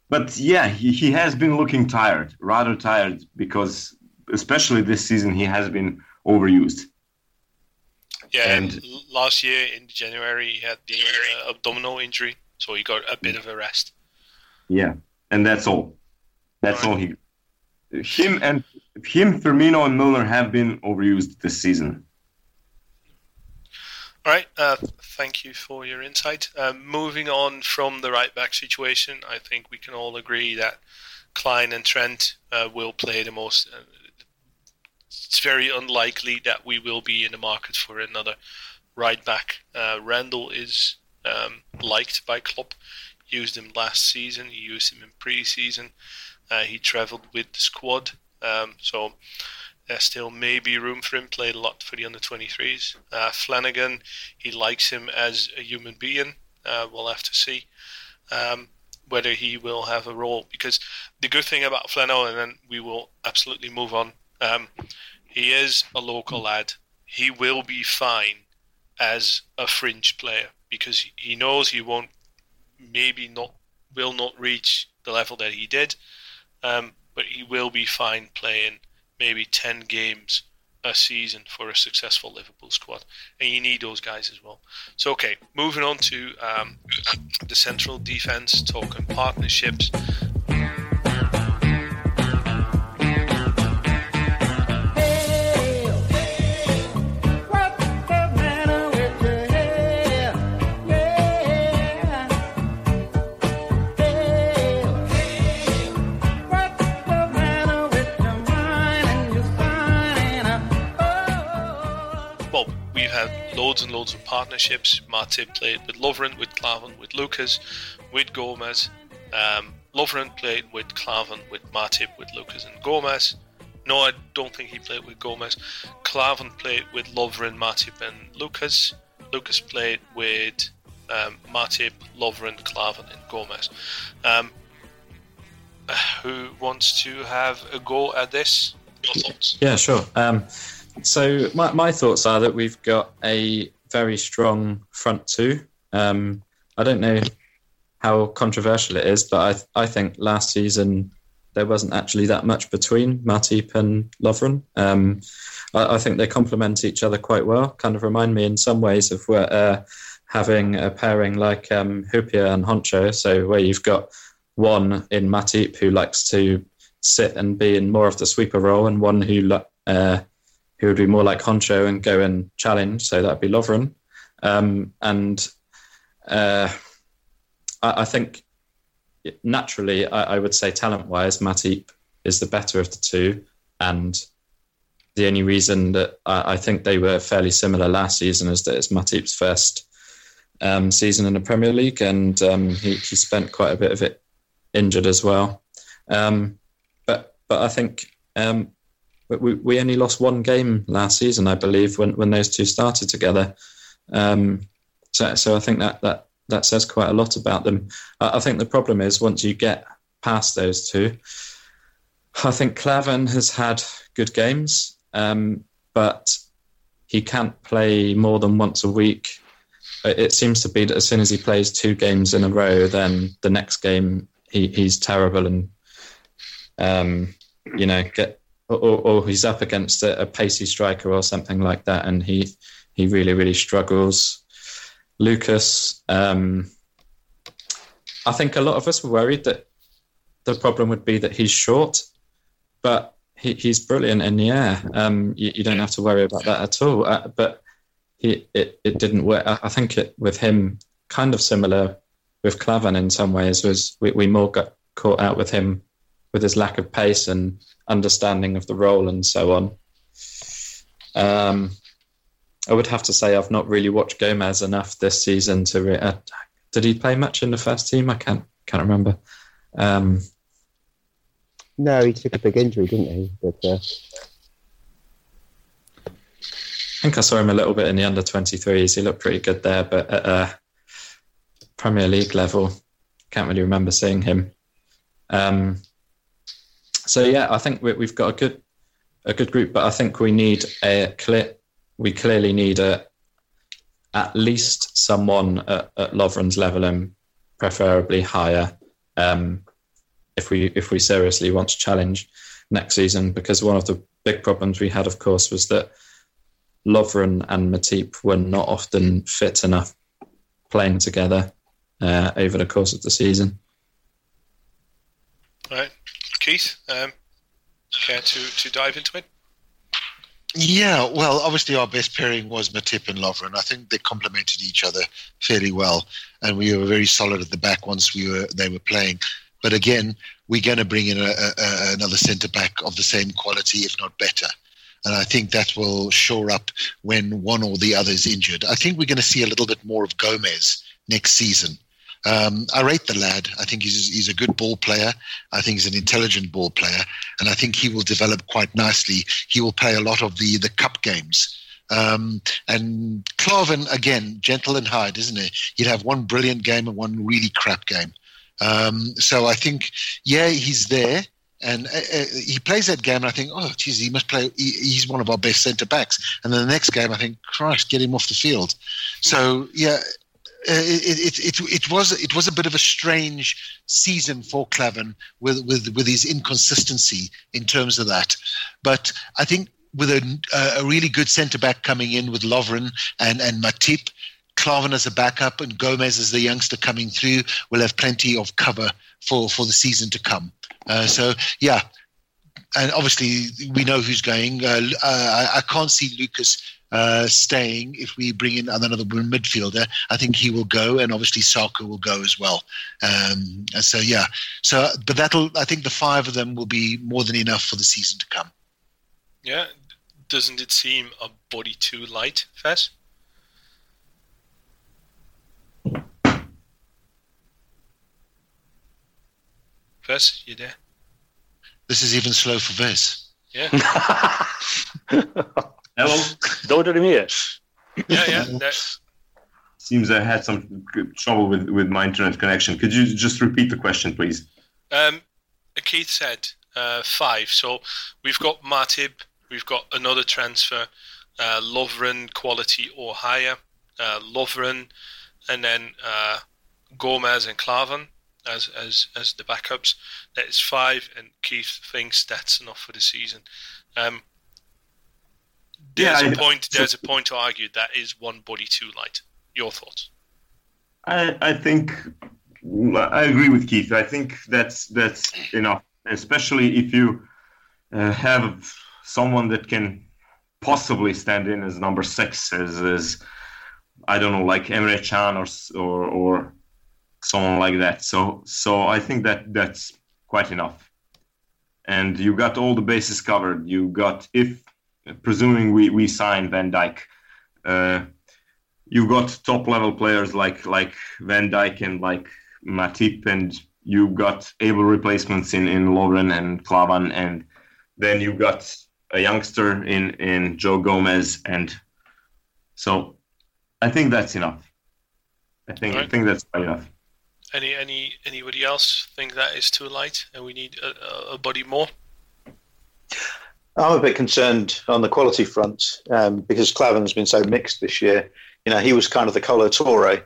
but yeah, he, he has been looking tired, rather tired, because especially this season he has been overused. Yeah, And- and last year in January he had the uh, abdominal injury, so he got a bit of a rest. Yeah, and that's all. That's all he. Him and him, Firmino and Milner have been overused this season. All right, uh, thank you for your insight. Uh, moving on from the right back situation, I think we can all agree that Clyne and Trent uh, will play the most. Uh, it's very unlikely that we will be in the market for another right back. Uh, Randall is um, liked by Klopp. Used him last season. He used him in pre-season. Uh, he travelled with the squad, um, so there still may be room for him. Played a lot for the under 23s. Uh, Flanagan, he likes him as a human being. Uh, we'll have to see um, whether he will have a role. Because the good thing about Flanagan, and then we will absolutely move on. Um, he is a local lad. He will be fine as a fringe player because he knows he won't, maybe not, will not reach the level that he did. Um, but he will be fine playing maybe 10 games a season for a successful Liverpool squad, and you need those guys as well. So, okay, moving on to um, the central defense, talking partnerships. Loads and loads of partnerships. Matip played with Lovren, with Klavan, with Lucas, with Gomez. Um, Lovren played with Klavan, with Matip, with Lucas and Gomez. No, I don't think he played with Gomez. Klavan played with Lovren, Matip, and Lucas. Lucas played with um, Matip, Lovren, Klavan, and Gomez. Um, who wants to have a go at this? Your thoughts? Yeah, sure. Um, so my, my thoughts are that we've got a very strong front two. Um, I don't know how controversial it is, but I I think last season there wasn't actually that much between Matip and Lovren. Um, I, I think they complement each other quite well. Kind of remind me in some ways of where, uh, having a pairing like um, Hyypiä and Henchoz. So where you've got one in Matip who likes to sit and be in more of the sweeper role, and one who uh, who would be more like Henchoz and go and challenge. So that'd be Lovren. Um, and uh, I, I think naturally, I, I would say talent wise, Matip is the better of the two. And the only reason that I, I think they were fairly similar last season is that it's Matip's first um, season in the Premier League, and um, he, he spent quite a bit of it injured as well. Um, but but I think um, we, we only lost one game last season, I believe, when, when those two started together. Um, so, so I think that, that that says quite a lot about them. I, I think the problem is once you get past those two, I think Klavan has had good games, um, but he can't play more than once a week. It seems to be that as soon as he plays two games in a row, then the next game he, he's terrible and um, you know get or, or he's up against a, a, pacey striker or something like that, and he he really really struggles. Lucas, um, I think a lot of us were worried that the problem would be that he's short, but he, he's brilliant in the air. Um, you, you, don't have to worry about that at all. Uh, but he it, it didn't work. I, think it with him kind of similar with Klavan in some ways was we, we more got caught out with him with his lack of pace and understanding of the role and so on. Um, I would have to say I've not really watched Gomez enough this season to. Re- uh, did he play much in the first team? I can't can't remember. Um, no, he took a big injury, didn't he? But uh... I think I saw him a little bit in the under 23s. He looked pretty good there, but at a Premier League level, can't really remember seeing him. Um, so yeah, I think we, have got a good a good group, but I think we need a clear. We clearly need a at least someone at, at Lovren's level and preferably higher. Um, if we if we seriously want to challenge next season, because one of the big problems we had, of course, was that Lovren and Matip were not often fit enough playing together uh, over the course of the season. Right. Keith, um, care to, to dive into it? Yeah, well, obviously our best pairing was Matip and Lovren. I think they complemented each other fairly well, and we were very solid at the back once we were they were playing. But again, we're going to bring in a, a, another centre back of the same quality, if not better. And I think that will shore up when one or the other is injured. I think we're going to see a little bit more of Gomez next season. Um, I rate the lad. I think he's he's a good ball player. I think he's an intelligent ball player, and I think he will develop quite nicely. He will play a lot of the the cup games. Um, and Klavan again, gentle and hard, isn't he? He'd have one brilliant game and one really crap game. Um, so I think, yeah, he's there. And uh, uh, he plays that game, and I think, oh, geez, he must play. He, he's one of our best centre backs. And then the next game, I think, Christ, get him off the field. So yeah, it, it, it, it, was it was a bit of a strange season for Klavan with, with, with his inconsistency in terms of that. But I think with a, a really good centre back coming in with Lovren and, and Matip, Klavan as a backup, and Gomez as the youngster coming through, will have plenty of cover for, for the season to come. Uh, so, yeah. And obviously, we know who's going. Uh, uh, I, I can't see Lucas uh, staying if we bring in another midfielder. I think he will go, and obviously Sakho will go as well. Um, so yeah, so but that'll I think the five of them will be more than enough for the season to come. Yeah, doesn't it seem a body too light, Ves? Ves, you there? This is even slow for Ves. Yeah. Hello. Don't let me hear. yeah, yeah. That, Seems I had some trouble with, with my internet connection. Could you just repeat the question, please? um, Keith said uh, five. So we've got Matip, we've got another transfer, uh, Lovren quality or higher, uh, Lovren, and then uh, Gomez and Klavan as as as the backups. That is five, and Keith thinks that's enough for the season. Um, there's Yeah, a I- point. There's a point to argue that is one body too light. Your thoughts? I, I think I agree with Keith. I think that's that's enough, especially if you uh, have someone that can possibly stand in as number six, as, as I don't know, like Emre Can or or or someone like that. So so I think that that's quite enough. And you got all the bases covered. You got if presuming we we sign Van Dijk. Uh, you got top level players like like Van Dijk and like Matip, and you got able replacements in in Lovren and Klavan, and then you got a youngster in in Joe Gomez, and so I think that's enough. I think I think that's enough. Any any anybody else think that is too light and we need a- a body more? I'm a bit concerned on the quality front um, because Klavan's been so mixed this year. You know, he was kind of the Kolo Touré,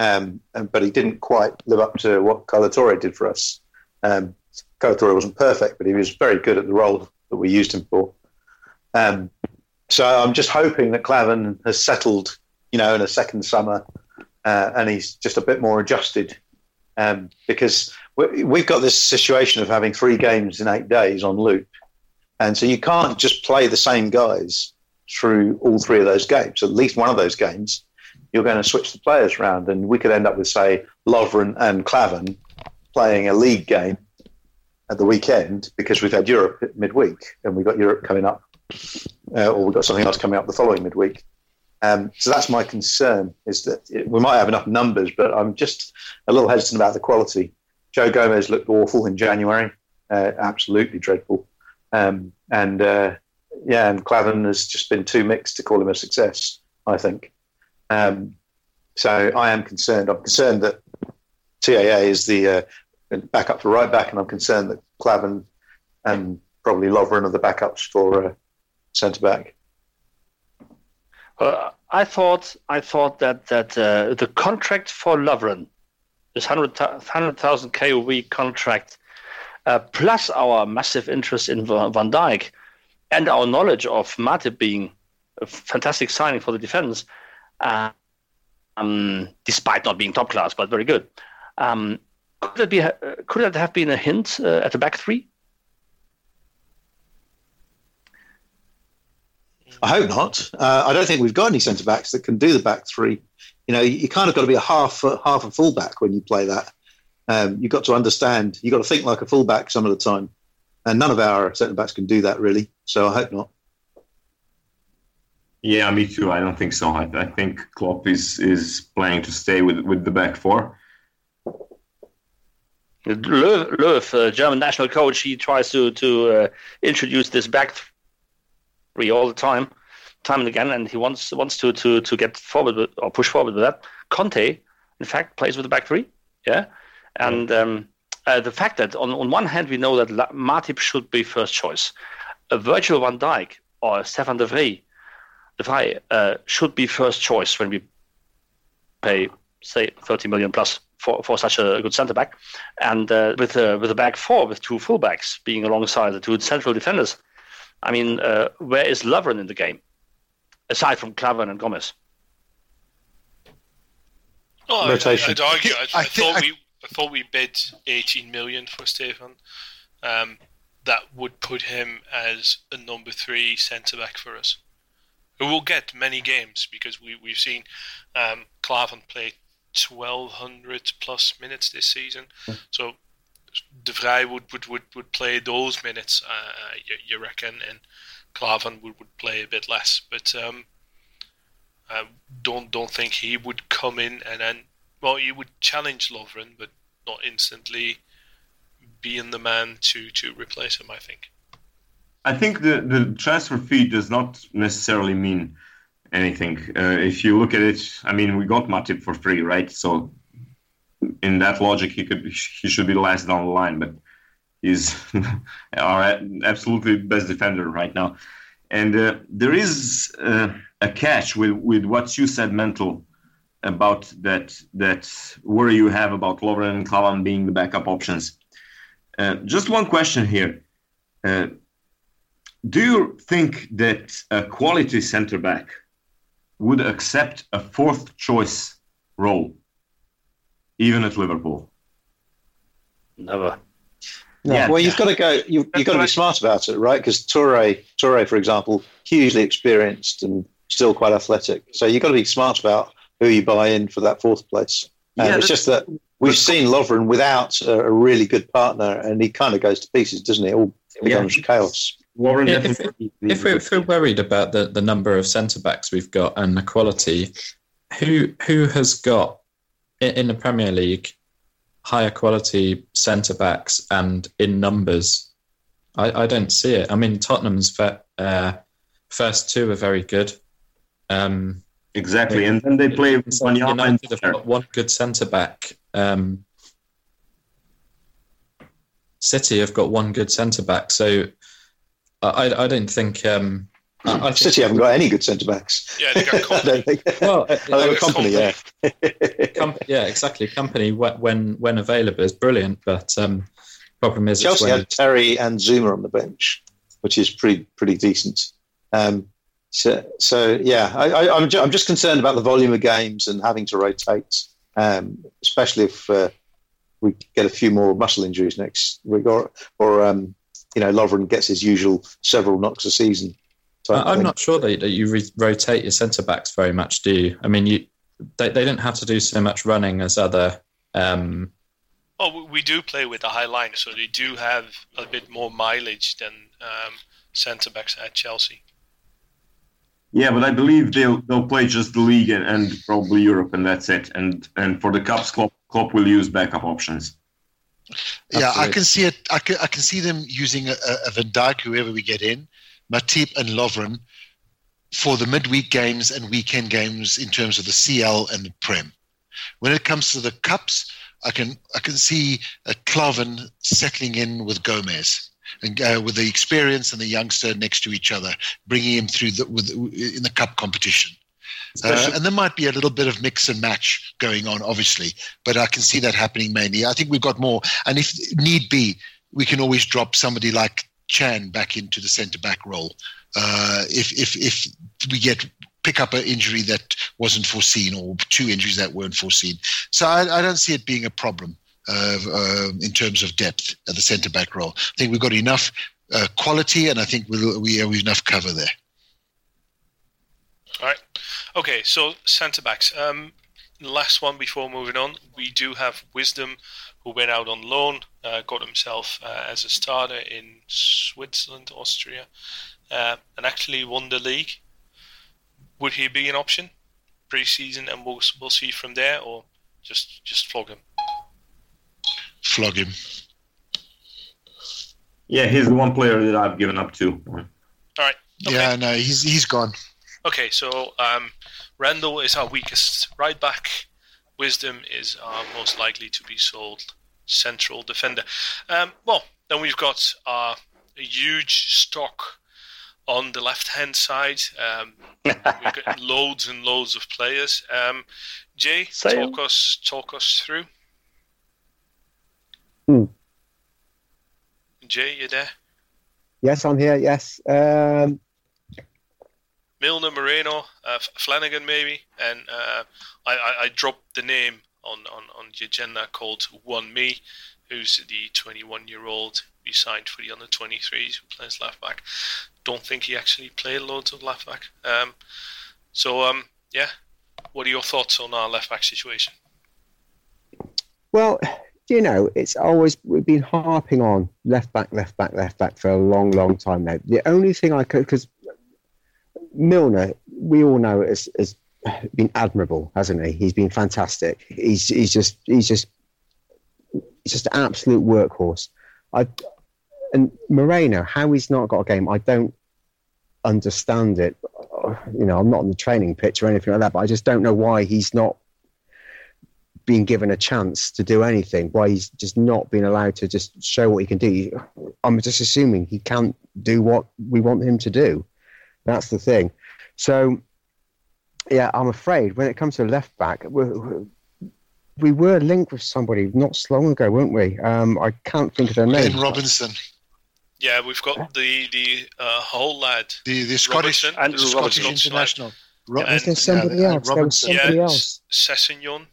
um, but he didn't quite live up to what Kolo Touré did for us. Um, wasn't perfect, but he was very good at the role that we used him for. Um, so I'm just hoping that Klavan has settled, you know, in a second summer, uh, and he's just a bit more adjusted. Um, because we, we've got this situation of having three games in eight days on loop. And so you can't just play the same guys through all three of those games. At least one of those games, you're going to switch the players around. And we could end up with, say, Lovren and Klavan playing a league game at the weekend because we've had Europe midweek and we've got Europe coming up, uh, or we've got something else coming up the following midweek. Um, so that's my concern is that it, we might have enough numbers, but I'm just a little hesitant about the quality. Joe Gomez looked awful in January, uh, absolutely dreadful. Um, and uh, yeah, and Klavan has just been too mixed to call him a success, I think. Um, so I am concerned. I'm concerned that TAA is the uh, backup for right back, and I'm concerned that Klavan and probably Lovren are the backups for uh, centre back. Uh, I thought I thought that that uh, the contract for Lovren, this 100,000 k a week contract, plus our massive interest in Van Dijk, and our knowledge of Matip being a fantastic signing for the defense, uh, um, despite not being top class, but very good. Um, could it be? Uh, could it have been a hint uh, at the back three? I hope not. Uh, I don't think we've got any centre backs that can do the back three. You know, you, kind of got to be a half half a fullback when you play that. Um, you've got to understand. You've got to think like a fullback some of the time, and none of our centre backs can do that really. So I hope not. Yeah, me too. I don't think so. I, I think Klopp is is planning to stay with with the back four. Löw, Löw uh, German national coach, he tries to to uh, introduce this back three all the time, time and again, and he wants wants to to to get forward with, or push forward with that. Conte, in fact, plays with the back three, yeah, and um, uh, the fact that on on one hand we know that La- Matip should be first choice, a Virgil van Dijk or Stefan de Vrij, de Vrij uh, should be first choice when we pay say 30 million plus for, for such a good centre back, and uh, with a with a back four with two fullbacks being alongside the two central defenders, I mean, uh, where is Lovren in the game, aside from Klavan and Gomez? Oh, I- Rotation. I'd argue. I, I, I thi- thought I- we I thought we bid 18 million for Stefan. Um, that would put him as a number three centre back for us. Who will get many games because we we've seen um, Klavan play 1200 plus minutes this season. So De Vrij would, would, would, would play those minutes, uh, you, you reckon, and Klavan would, would play a bit less. But um, I don't don't think he would come in and then well, he would challenge Lovren, but not instantly being the man to, to replace him. I think. I think the, the transfer fee does not necessarily mean anything. Uh, if you look at it, I mean, we got Matip for free, right? So, in that logic, he could he should be last down the line, but he's our absolutely best defender right now. And uh, there is uh, a catch with, with what you said, mental, about that that worry you have about Lovren and Klavan being the backup options. Uh, just one question here. Uh, do you think that a quality center back would accept a fourth choice role, even at Liverpool? Never. No, Yeah, well, you've got to go. You've, you've got to be smart about it, right? Because Toure, Toure, for example, hugely experienced and still quite athletic. So you've got to be smart about who you buy in for that fourth place. Um, Yeah, it's just that we've seen Lovren without a, a really good partner, and he kind of goes to pieces, doesn't he? It all becomes chaos. Warren, Yeah, if- definitely- If we're, if we're worried about the, the number of centre backs we've got and the quality, who who has got in, in the Premier League higher quality centre backs and in numbers? I, I don't see it. I mean, Tottenham's fe- uh, first two are very good. Um, exactly, and then they play with Wanyama and United have got one good centre back. Um, City have got one good centre back, so I, I- I don't think. Um, I, I think City haven't got any good centre backs. Yeah, they got Kompany. Well, Oh, they've got Kompany, yeah. Com- yeah, exactly. Kompany wh- when when available is brilliant, but um, problem is it's Chelsea when had Terry and Zouma on the bench, which is pretty pretty decent. Um, so, so yeah, I, I, I'm, ju- I'm just concerned about the volume of games and having to rotate, um, especially if uh, we get a few more muscle injuries next week, or, or um, you know, Lovren gets his usual several knocks a season. type I- I'm thing. not sure that, that you re- rotate your centre backs very much, do you? I mean, you they, they don't have to do so much running as other. Um, Oh, we- we do play with a high line, so they do have a bit more mileage than um, centre backs at Chelsea. Yeah, but I believe they'll they'll play just the league and, and probably Europe, and that's it. And and for the cups, Klopp, Klopp will use backup options. Yeah, I can see it. I can, I can see them using a, a Van Dijk, whoever we get in, Matip and Lovren for the midweek games and weekend games in terms of the CL and the Prem. When it comes to the cups, I can I can see a Klavan settling in with Gomez and uh, with the experience and the youngster next to each other, bringing him through the with in the cup competition. Uh, and there might be a little bit of mix and match going on, obviously, but I can see that happening mainly. I think we've got more, and if need be, we can always drop somebody like Can back into the centre back role uh, if if if we get pick up an injury that wasn't foreseen or two injuries that weren't foreseen. So I, I don't see it being a problem uh, in terms of depth at the centre back role. I think we've got enough uh, quality, and I think we'll, we have enough cover there. All right. Okay, so centre backs. Um, last one before moving on, we do have Wisdom, who went out on loan, uh, got himself uh, as a starter in Switzerland, Austria, uh, and actually won the league. Would he be an option pre-season, and we'll we'll see from there, or just just flog him? Flog him. Yeah, he's the one player that I've given up to. All right. Okay. Yeah, no, he's he's gone. Okay, so um, Randall is our weakest right back. Wisdom is our most likely to be sold central defender. Um, well, then we've got our a huge stock on the left hand side. Um, we've got loads and loads of players. Um, Jay, Same. talk us talk us through. Hmm. Jay, you there? Yes, I'm here. Yes. Um, Milner, Moreno, uh, Flanagan, maybe, and uh, I, I, I dropped the name on, on, on the agenda called One Me, who's the 21 year old we signed for the under 23s who plays left back. Don't think he actually played loads of left back. Um, so um, yeah, what are your thoughts on our left back situation? well, you know, it's always we've been harping on left back, left back, left back for a long, long time now. The only thing I could because Milner, we all know has, has been admirable, hasn't he? He's been fantastic. He's he's just he's just he's just an absolute workhorse. I and Moreno, how he's not got a game, I don't understand it. You know, I'm not on the training pitch or anything like that, but I just don't know why he's not being given a chance to do anything. Why he's just not being allowed to just show what he can do. I'm just assuming he can't do what we want him to do. That's the thing. So, yeah, I'm afraid when it comes to left back, we're, we were linked with somebody not so long ago, weren't we? Um, I can't think of their name. Ben Robinson, Yeah, we've got the the uh, whole lad. the, the Scottish, Robertson, Andrew the Scottish Robertson. international. Ro- And- Was there somebody yeah, else? There was Robinson. somebody yeah, else. Sessignon,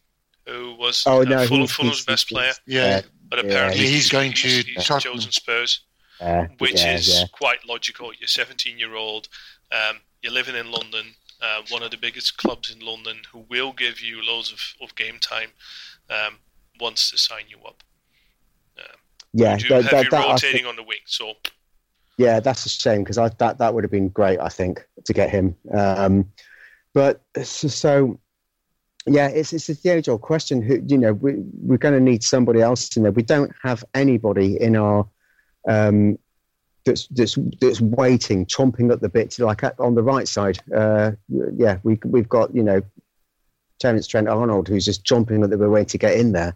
who was Oh, uh, no, Fulham, Fulham's he's- best he's- player, Yeah, but yeah, apparently he's going to he's, he's Tottenham. chosen Spurs. Uh, which yeah, is yeah. quite logical. You're 17 year old, um, you're living in London, uh, one of the biggest clubs in London, who will give you loads of, of game time, um, wants to sign you up. yeah, You that- have that- you that rotating think- on the wing, so yeah, that's a shame because I that that would have been great. I think to get him. Um, but so, so yeah, it's it's the age question. Who you know we we're going to need somebody else in there. We don't have anybody in our um, that's that's that's waiting, chomping at the bit. Like on the right side, uh, yeah, we we've got you know Terence Trent Arnold who's just chomping at the bit to get in there.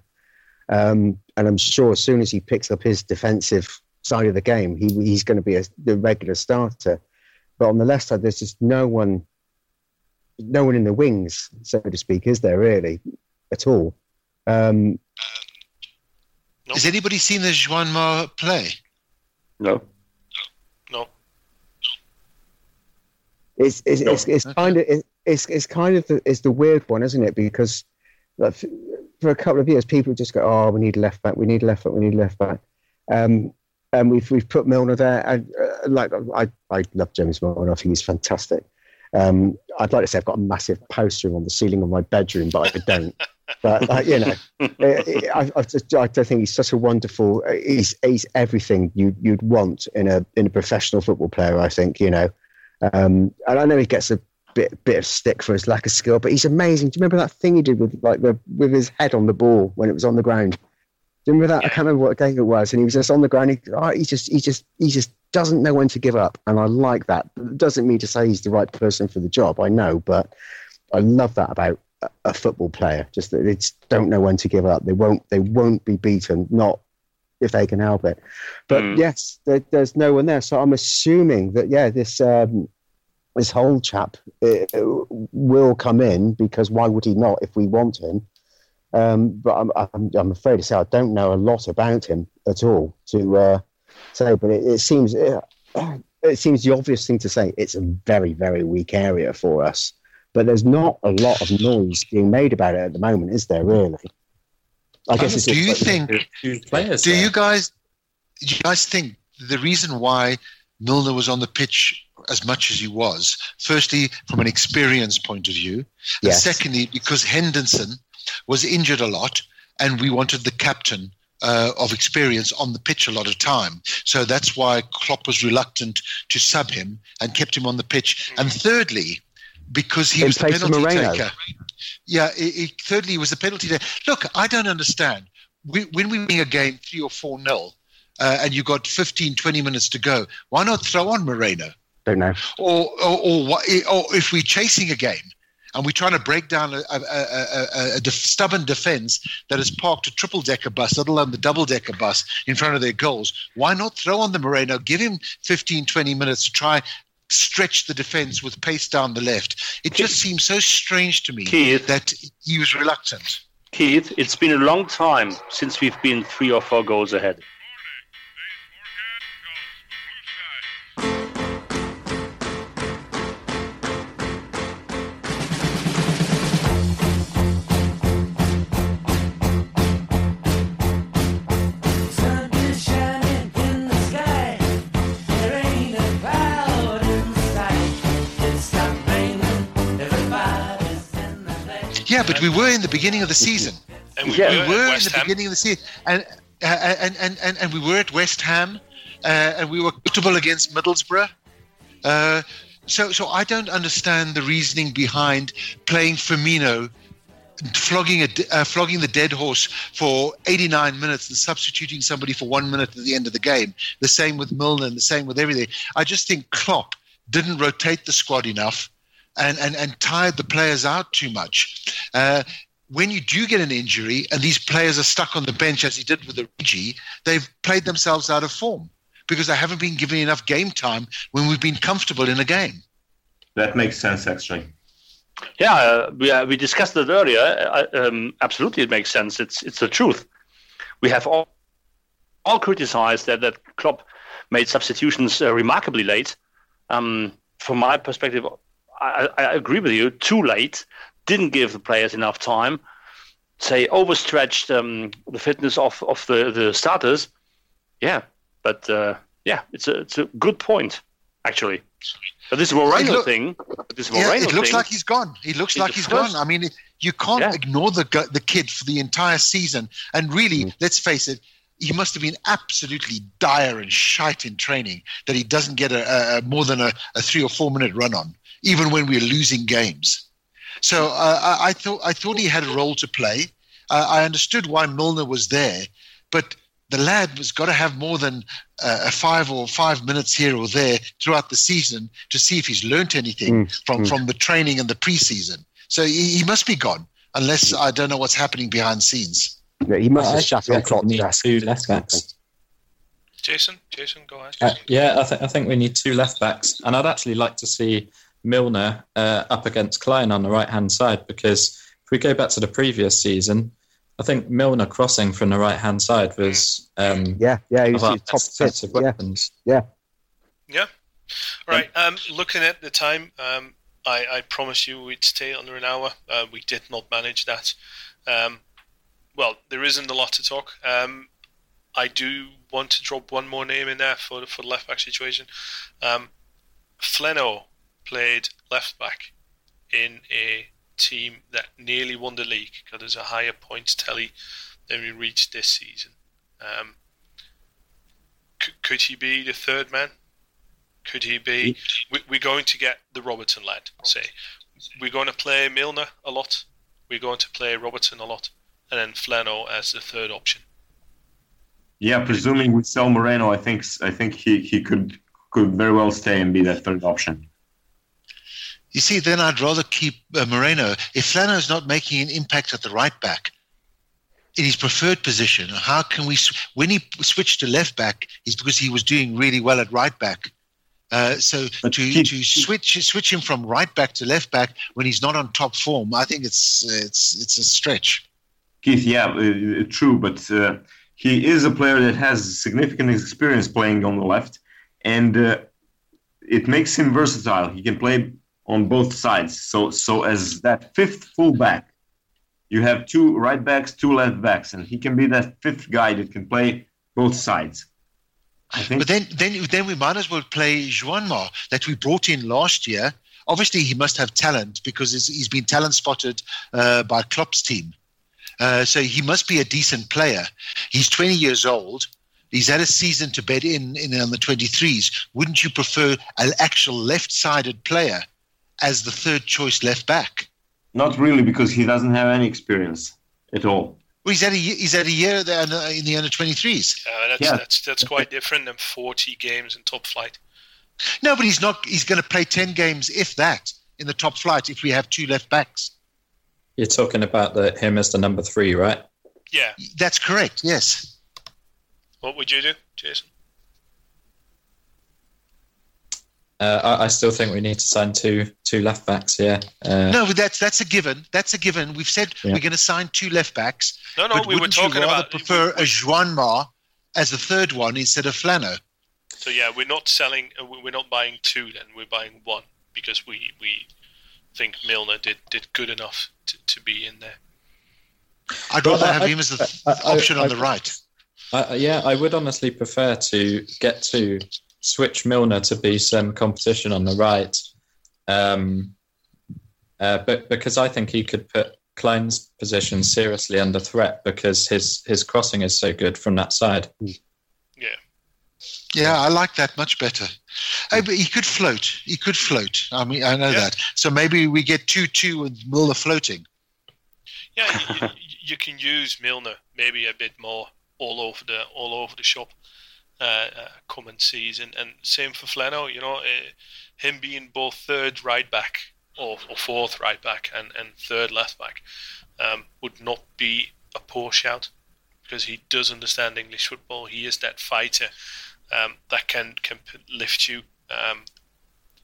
Um, and I'm sure as soon as he picks up his defensive side of the game, he, he's going to be a, the regular starter. But on the left side, there's just no one, no one in the wings, so to speak, is there really at all? Um, No. Has anybody seen the Juanma play? No. no. it's it's, No. it's, it's kind of it's it's kind of the, it's the weird one, isn't it? Because like, for a couple of years, people just go, "Oh, we need a left back, we need a left back, we need a left back," um, and we've we've put Milner there. And uh, like I I love James Milner, I think he's fantastic. Um, I'd like to say I've got a massive poster on the ceiling of my bedroom, but I don't. but uh, you know, I, I, just, I don't think he's such a wonderful. He's he's everything you you'd want in a in a professional football player. I think you know, um, and I know he gets a bit bit of stick for his lack of skill, but he's amazing. Do you remember that thing he did with like the with his head on the ball when it was on the ground? Do you remember that? I can't remember what game it was, and he was just on the ground. He, oh, he just he just he just doesn't know when to give up, and I like that. It doesn't mean to say he's the right person for the job. I know, but I love that about a, football player. Just that they just don't know when to give up. They won't they won't be beaten. Not if they can help it. But Mm. yes, there, there's no one there. So I'm assuming that yeah, this um, this whole chap uh, will come in because why would he not if we want him? Um, but I'm, I'm I'm afraid to say I don't know a lot about him at all to uh, say. But it, it seems uh, it seems the obvious thing to say. It's a very very weak area for us. But there's not a lot of noise being made about it at the moment, is there? Really? I guess it's do you just- think? Players. Do there. you guys? Do you guys think the reason why Milner was on the pitch as much as he was, firstly from an experience point of view, and Yes. secondly because Henderson was injured a lot, and we wanted the captain. Uh, of experience on the pitch a lot of time, so that's why Klopp was reluctant to sub him and kept him on the pitch. And thirdly, because he In was the penalty Moreno. taker. Yeah, it, it, thirdly, he was the penalty taker. Look, I don't understand. We, when we win a game three or four nil, uh, and you got 15, 20 minutes to go, why not throw on Moreno? don't know. Or, or, or, what, or if we're chasing a game and we're trying to break down a, a, a, a, stubborn defense that has parked a triple decker bus, let alone the double decker bus, in front of their goals, why not throw on the Moreno, give him 15, 20 minutes to try stretch the defense with pace down the left? It just seems so strange to me Keith. that he was reluctant. Keith, it's been a long time since we've been three or four goals ahead. Yeah, but we were in the beginning of the season. And we Yeah. were, we were at in the Ham. beginning of the season, and uh, and, and and and we were at West Ham, uh, and we were comfortable against Middlesbrough. Uh, so so I don't understand the reasoning behind playing Firmino, flogging a uh, flogging the dead horse for 89 minutes and substituting somebody for one minute at the end of the game. The same with Milner, and the same with everything. I just think Klopp didn't rotate the squad enough. And, and, and tired the players out too much. Uh, when you do get an injury and these players are stuck on the bench, as he did with Origi, they've played themselves out of form because they haven't been given enough game time when we've been comfortable in a game. That makes sense, actually. Yeah, uh, we uh, we discussed it earlier. Uh, um, absolutely, it makes sense. It's it's the truth. We have all all criticized that that Klopp made substitutions uh, remarkably late. Um, from my perspective, I, I agree with you. Too late. Didn't give the players enough time. Say overstretched um, the fitness of, of the, the starters. Yeah, but uh, yeah, it's a it's a good point actually. But this Moreno look- thing, this Yeah, it looks thing, like he's gone. He looks like the he's first- gone. I mean, you can't Yeah. ignore the the kid for the entire season. And really, let's face it, he must have been absolutely dire and shite in training that he doesn't get a, a, a more than a, a three or four minute run on, even when we're losing games. So uh, I, I thought I thought he had a role to play. Uh, I understood why Milner was there, but the lad was got to have more than uh, a five or five minutes here or there throughout the season to see if he's learnt anything from, from the training and the preseason. So he, he must be gone, unless I don't know what's happening behind scenes. Yeah, he must I have shut on definitely Klopp's need two left backs. Jason, Jason, go ahead. Uh, yeah, I, th- I think we need two left backs, and I'd actually like to see Milner uh, up against Clyne on the right hand side because if we go back to the previous season, I think Milner crossing from the right hand side was um, Yeah, yeah, he was of our top best tip. defensive Yeah, weapons. yeah. Yeah. Right. Um, looking at the time, um, I, I promised you we'd stay under an hour. Uh, we did not manage that. Um, well, there isn't a lot to talk. Um, I do want to drop one more name in there for the, for the left back situation. Um, Flano played left back in a team that nearly won the league because there's a higher points tally than we reached this season. Um, c- could he be the third man? Could he be? We, we're going to get the Robertson lad. Say, we're going to play Milner a lot. We're going to play Robertson a lot, and then Flano as the third option. Yeah, presuming we sell Moreno, I think I think he, he could could very well stay and be that third option. You see, then I'd rather keep uh, Moreno. If Flano's not making an impact at the right back, in his preferred position, how can we? When he switched to left back, is because he was doing really well at right back. Uh, so But to, keep- to switch switch him from right back to left back when he's not on top form, I think it's it's it's a stretch. Keith, yeah, uh, true, but uh, he is a player that has significant experience playing on the left, and uh, it makes him versatile. He can play on both sides. So, so as that fifth fullback, you have two right backs, two left backs, and he can be that fifth guy that can play both sides. I think. But then, then, then we might as well play Juanma that we brought in last year. Obviously, he must have talent because he's, been talent spotted uh, by Klopp's team. Uh, so he must be a decent player. He's 20 years old. He's had a season to bed in, in on the 23s. Wouldn't you prefer an actual left-sided player as the third choice left back? Not really, because he doesn't have any experience at all. Well, he's had a ye- he's had a year there in the in the under 23s. Uh, that's, Yeah. that's that's quite different than 40 games in top flight. No, but he's not. He's going to play 10 games, if that, in the top flight. If we have two left backs. You're talking about the, him as the number three, right? Yeah. That's correct. Yes. What would you do, Jason? Uh, I, I still think we need to sign two two left backs. Yeah. Uh, No, that's that's a given. That's a given. We've said Yeah. we're going to sign two left backs. No, no, but we were wouldn't you talking rather about. prefer a Juan Ma as the third one instead of Flano. So yeah, we're not selling. uh, We're not buying two. Then we're buying one because we we think Milner did did good enough to, to be in there. I'd Well, rather I- have I- him as the th- I- I- option on I- the right. I, yeah, I would honestly prefer to get to switch Milner to be some competition on the right, um, uh, but because I think he could put Clyne's position seriously under threat because his his crossing is so good from that side. Yeah. Yeah, I like that much better. Hey, but he could float. He could float. I mean, I know Yeah. that. So maybe we get two-two with Milner floating. Yeah, you, you, you can use Milner maybe a bit more all over the all over the shop uh, uh, coming season, and same for Flano. You know, uh, him being both third right back or, or fourth right back and, and third left back um, would not be a poor shout because he does understand English football. He is that fighter um, that can can lift you. Um,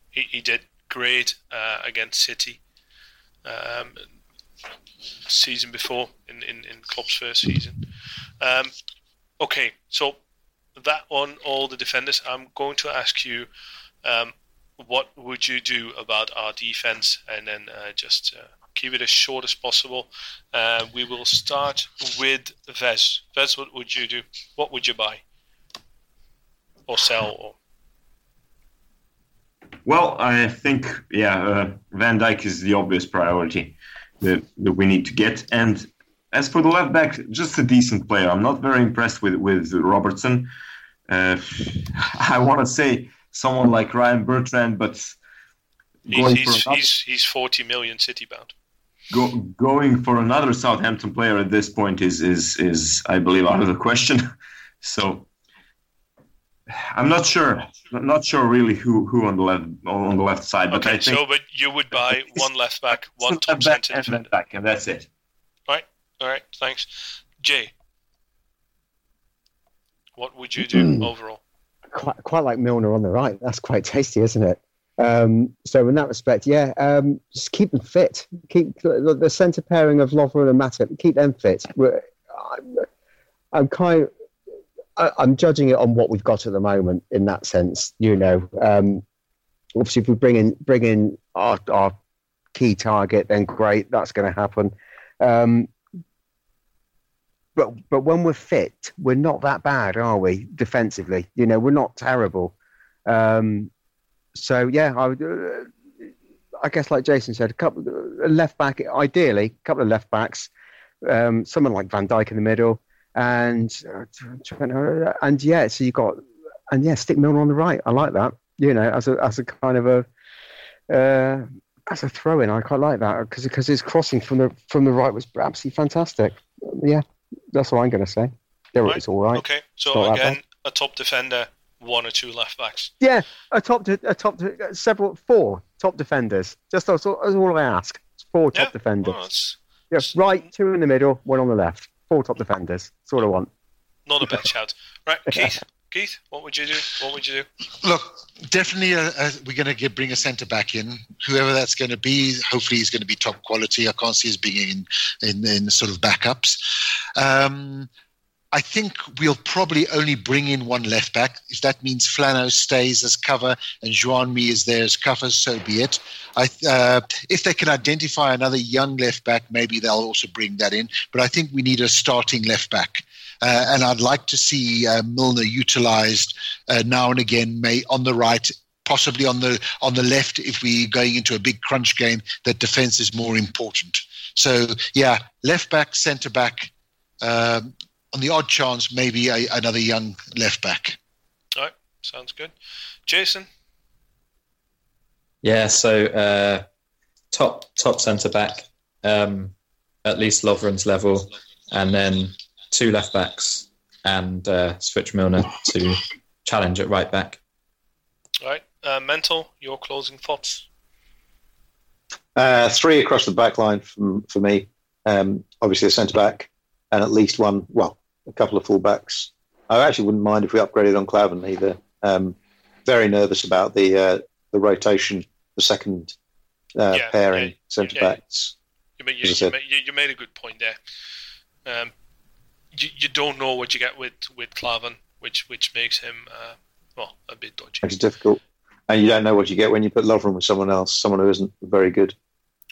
he, he did great uh, against City. Um, season before in, in, in Klopp's first season. Um, okay, so that on all the defenders, I'm going to ask you um, what would you do about our defense and then uh, just uh, keep it as short as possible. Uh, we will start with Ves. Ves, what would you do? What would you buy? Or sell? Or Well, I think yeah, uh, Van Dijk is the obvious priority that, that we need to get. And as for the left back, just a decent player. I'm not very impressed with with Robertson. Uh, I want to say someone like Ryan Bertrand, but he's, he's, he's, he's 40 million city bound. go, going for another Southampton player at this point is is is I believe out of the question. So I'm not sure, not sure really who who on the left on the left side, but I Okay, think so but you would buy one left back, one top back and left back, and that's it. All right. Thanks, Jay. What would you do Hmm. overall? quite, quite like Milner on the right. That's quite tasty, isn't it? Um, so in that respect, yeah, um, just keep them fit. Keep the, the centre pairing of Lovren and Matip. Keep them fit. We're, I'm, I'm kind. I, I'm judging it on what we've got at the moment. In that sense, you know, um, obviously, if we bring in bring in our, our key target, then great. That's going to happen. Um, but but when we're fit, we're not that bad, are we? Defensively, you know, we're not terrible. Um, so yeah, I would. Uh, I guess, like Jason said, a couple a left back, ideally, a couple of left backs, um, someone like Van Dijk in the middle, and uh, and yeah, so you got and yeah, stick Milner on the right. I like that. You know, as a as a kind of a uh, as a throw in, I quite like that because because his crossing from the from the right was absolutely fantastic. Yeah, that's what I'm going to say. There Right. it's all right. Okay. So again, a top defender, one or two left backs. Yeah, a top, de- a top, de- uh, several, four top defenders. Just that's all, that's all I ask. Four top defenders. Well, it's Yeah, right, two in the middle, one on the left. Four top defenders. That's all I want. not a bad shout. Right, Keith. Keith, what would you do? What would you do? Look, definitely, uh uh we're going to bring a centre back in. Whoever that's going to be, hopefully, he's going to be top quality. I can't see us being in in, in sort of backups. Um, I think we'll probably only bring in one left back. If that means Flano stays as cover and Joan Mi is there as cover, so be it. I, uh, if they can identify another young left back, maybe they'll also bring that in. But I think we need a starting left back. Uh, and I'd like to see uh, Milner utilised uh, now and again, may on the right, possibly on the on the left, if we're going into a big crunch game. That defence is more important. So yeah, left back, centre back. Um, on the odd chance, maybe a, another young left back. All right, sounds good. Jason. Yeah, so uh, top top centre back, um, at least Lovren's level, and then two left backs and uh, switch Milner to challenge at right back. All right, uh, mental. Your closing thoughts. Uh, three across the back line from, for me. Um, obviously, a centre back and at least one, well, a couple of full backs. I actually wouldn't mind if we upgraded on Klavan either. Um, very nervous about the uh, the rotation, the second uh, Yeah, pairing yeah, centre yeah. backs. You, made, you, you, made, you, you made a good point there. Um, you, you don't know what you get with with Klavan, which which makes him uh, well a bit dodgy. Makes it difficult. And you don't know what you get when you put Lovren with someone else, someone who isn't very good.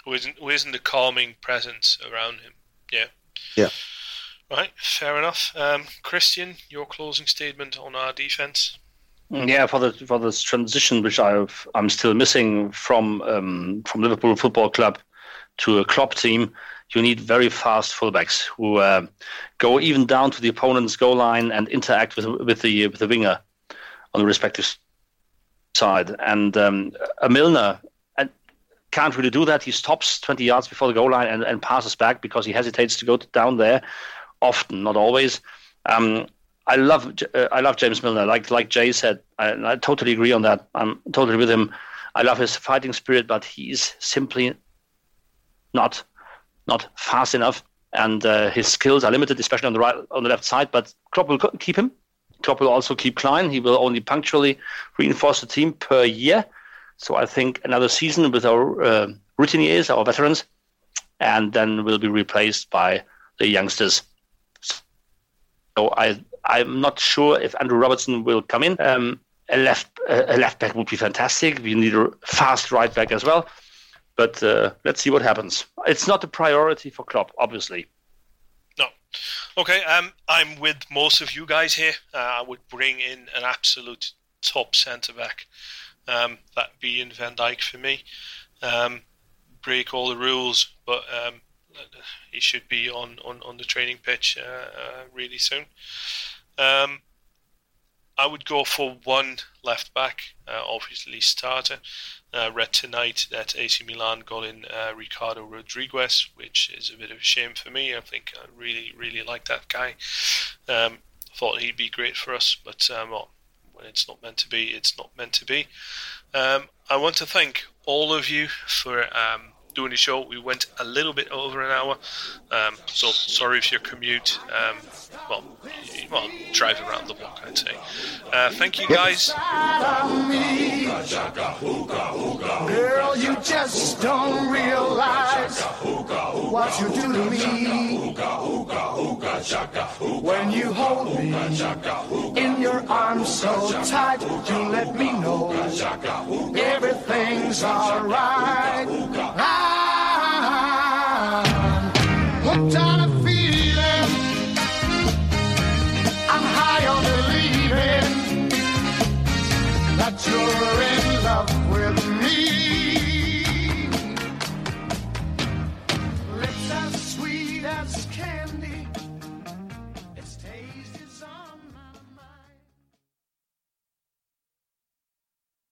Who isn't who isn't the calming presence around him? Yeah. Yeah. Right, fair enough. Um, Christian, your closing statement on our defense. Yeah, for the for this transition, which I've I'm still missing from um, from Liverpool Football Club to a Klopp team, you need very fast fullbacks who uh, go even down to the opponent's goal line and interact with with the with the winger on the respective side. And um, a Milner and can't really do that. He stops 20 yards before the goal line and, and passes back because he hesitates to go down there. Often, not always. Um, I love uh, I love James Milner. Like like Jay said, I, I totally agree on that. I'm totally with him. I love his fighting spirit, but he's simply not not fast enough, and uh, his skills are limited, especially on the right on the left side. But Klopp will keep him. Klopp will also keep Clyne. He will only punctually reinforce the team per year. So I think another season with our uh, routiniers, our veterans, and then will be replaced by the youngsters. So I I'm not sure if Andrew Robertson will come in. Um, a left a left back would be fantastic. We need a fast right back as well. But uh, let's see what happens. It's not a priority for Klopp, obviously. No. Okay, um, I'm with most of you guys here. Uh, I would bring in an absolute top centre back. Um, that being Van Dijk for me. Um, break all the rules, but um, he should be on, on, on the training pitch uh, uh, really soon. Um, I would go for one left back, uh, obviously starter. Uh, read tonight that AC Milan got in uh, Ricardo Rodriguez, which is a bit of a shame for me. I think I really, really like that guy. Um, thought he'd be great for us, but um, well, when it's not meant to be, it's not meant to be. Um, I want to thank all of you for um, doing the show. We went a little bit over an hour, um, so sorry if your commute. Um, well, well, drive around the block, I'd say. Uh, thank you, guys. Girl, you just don't realize what you do to me when you hold me in your arms so tight. You let me know everything's alright. You're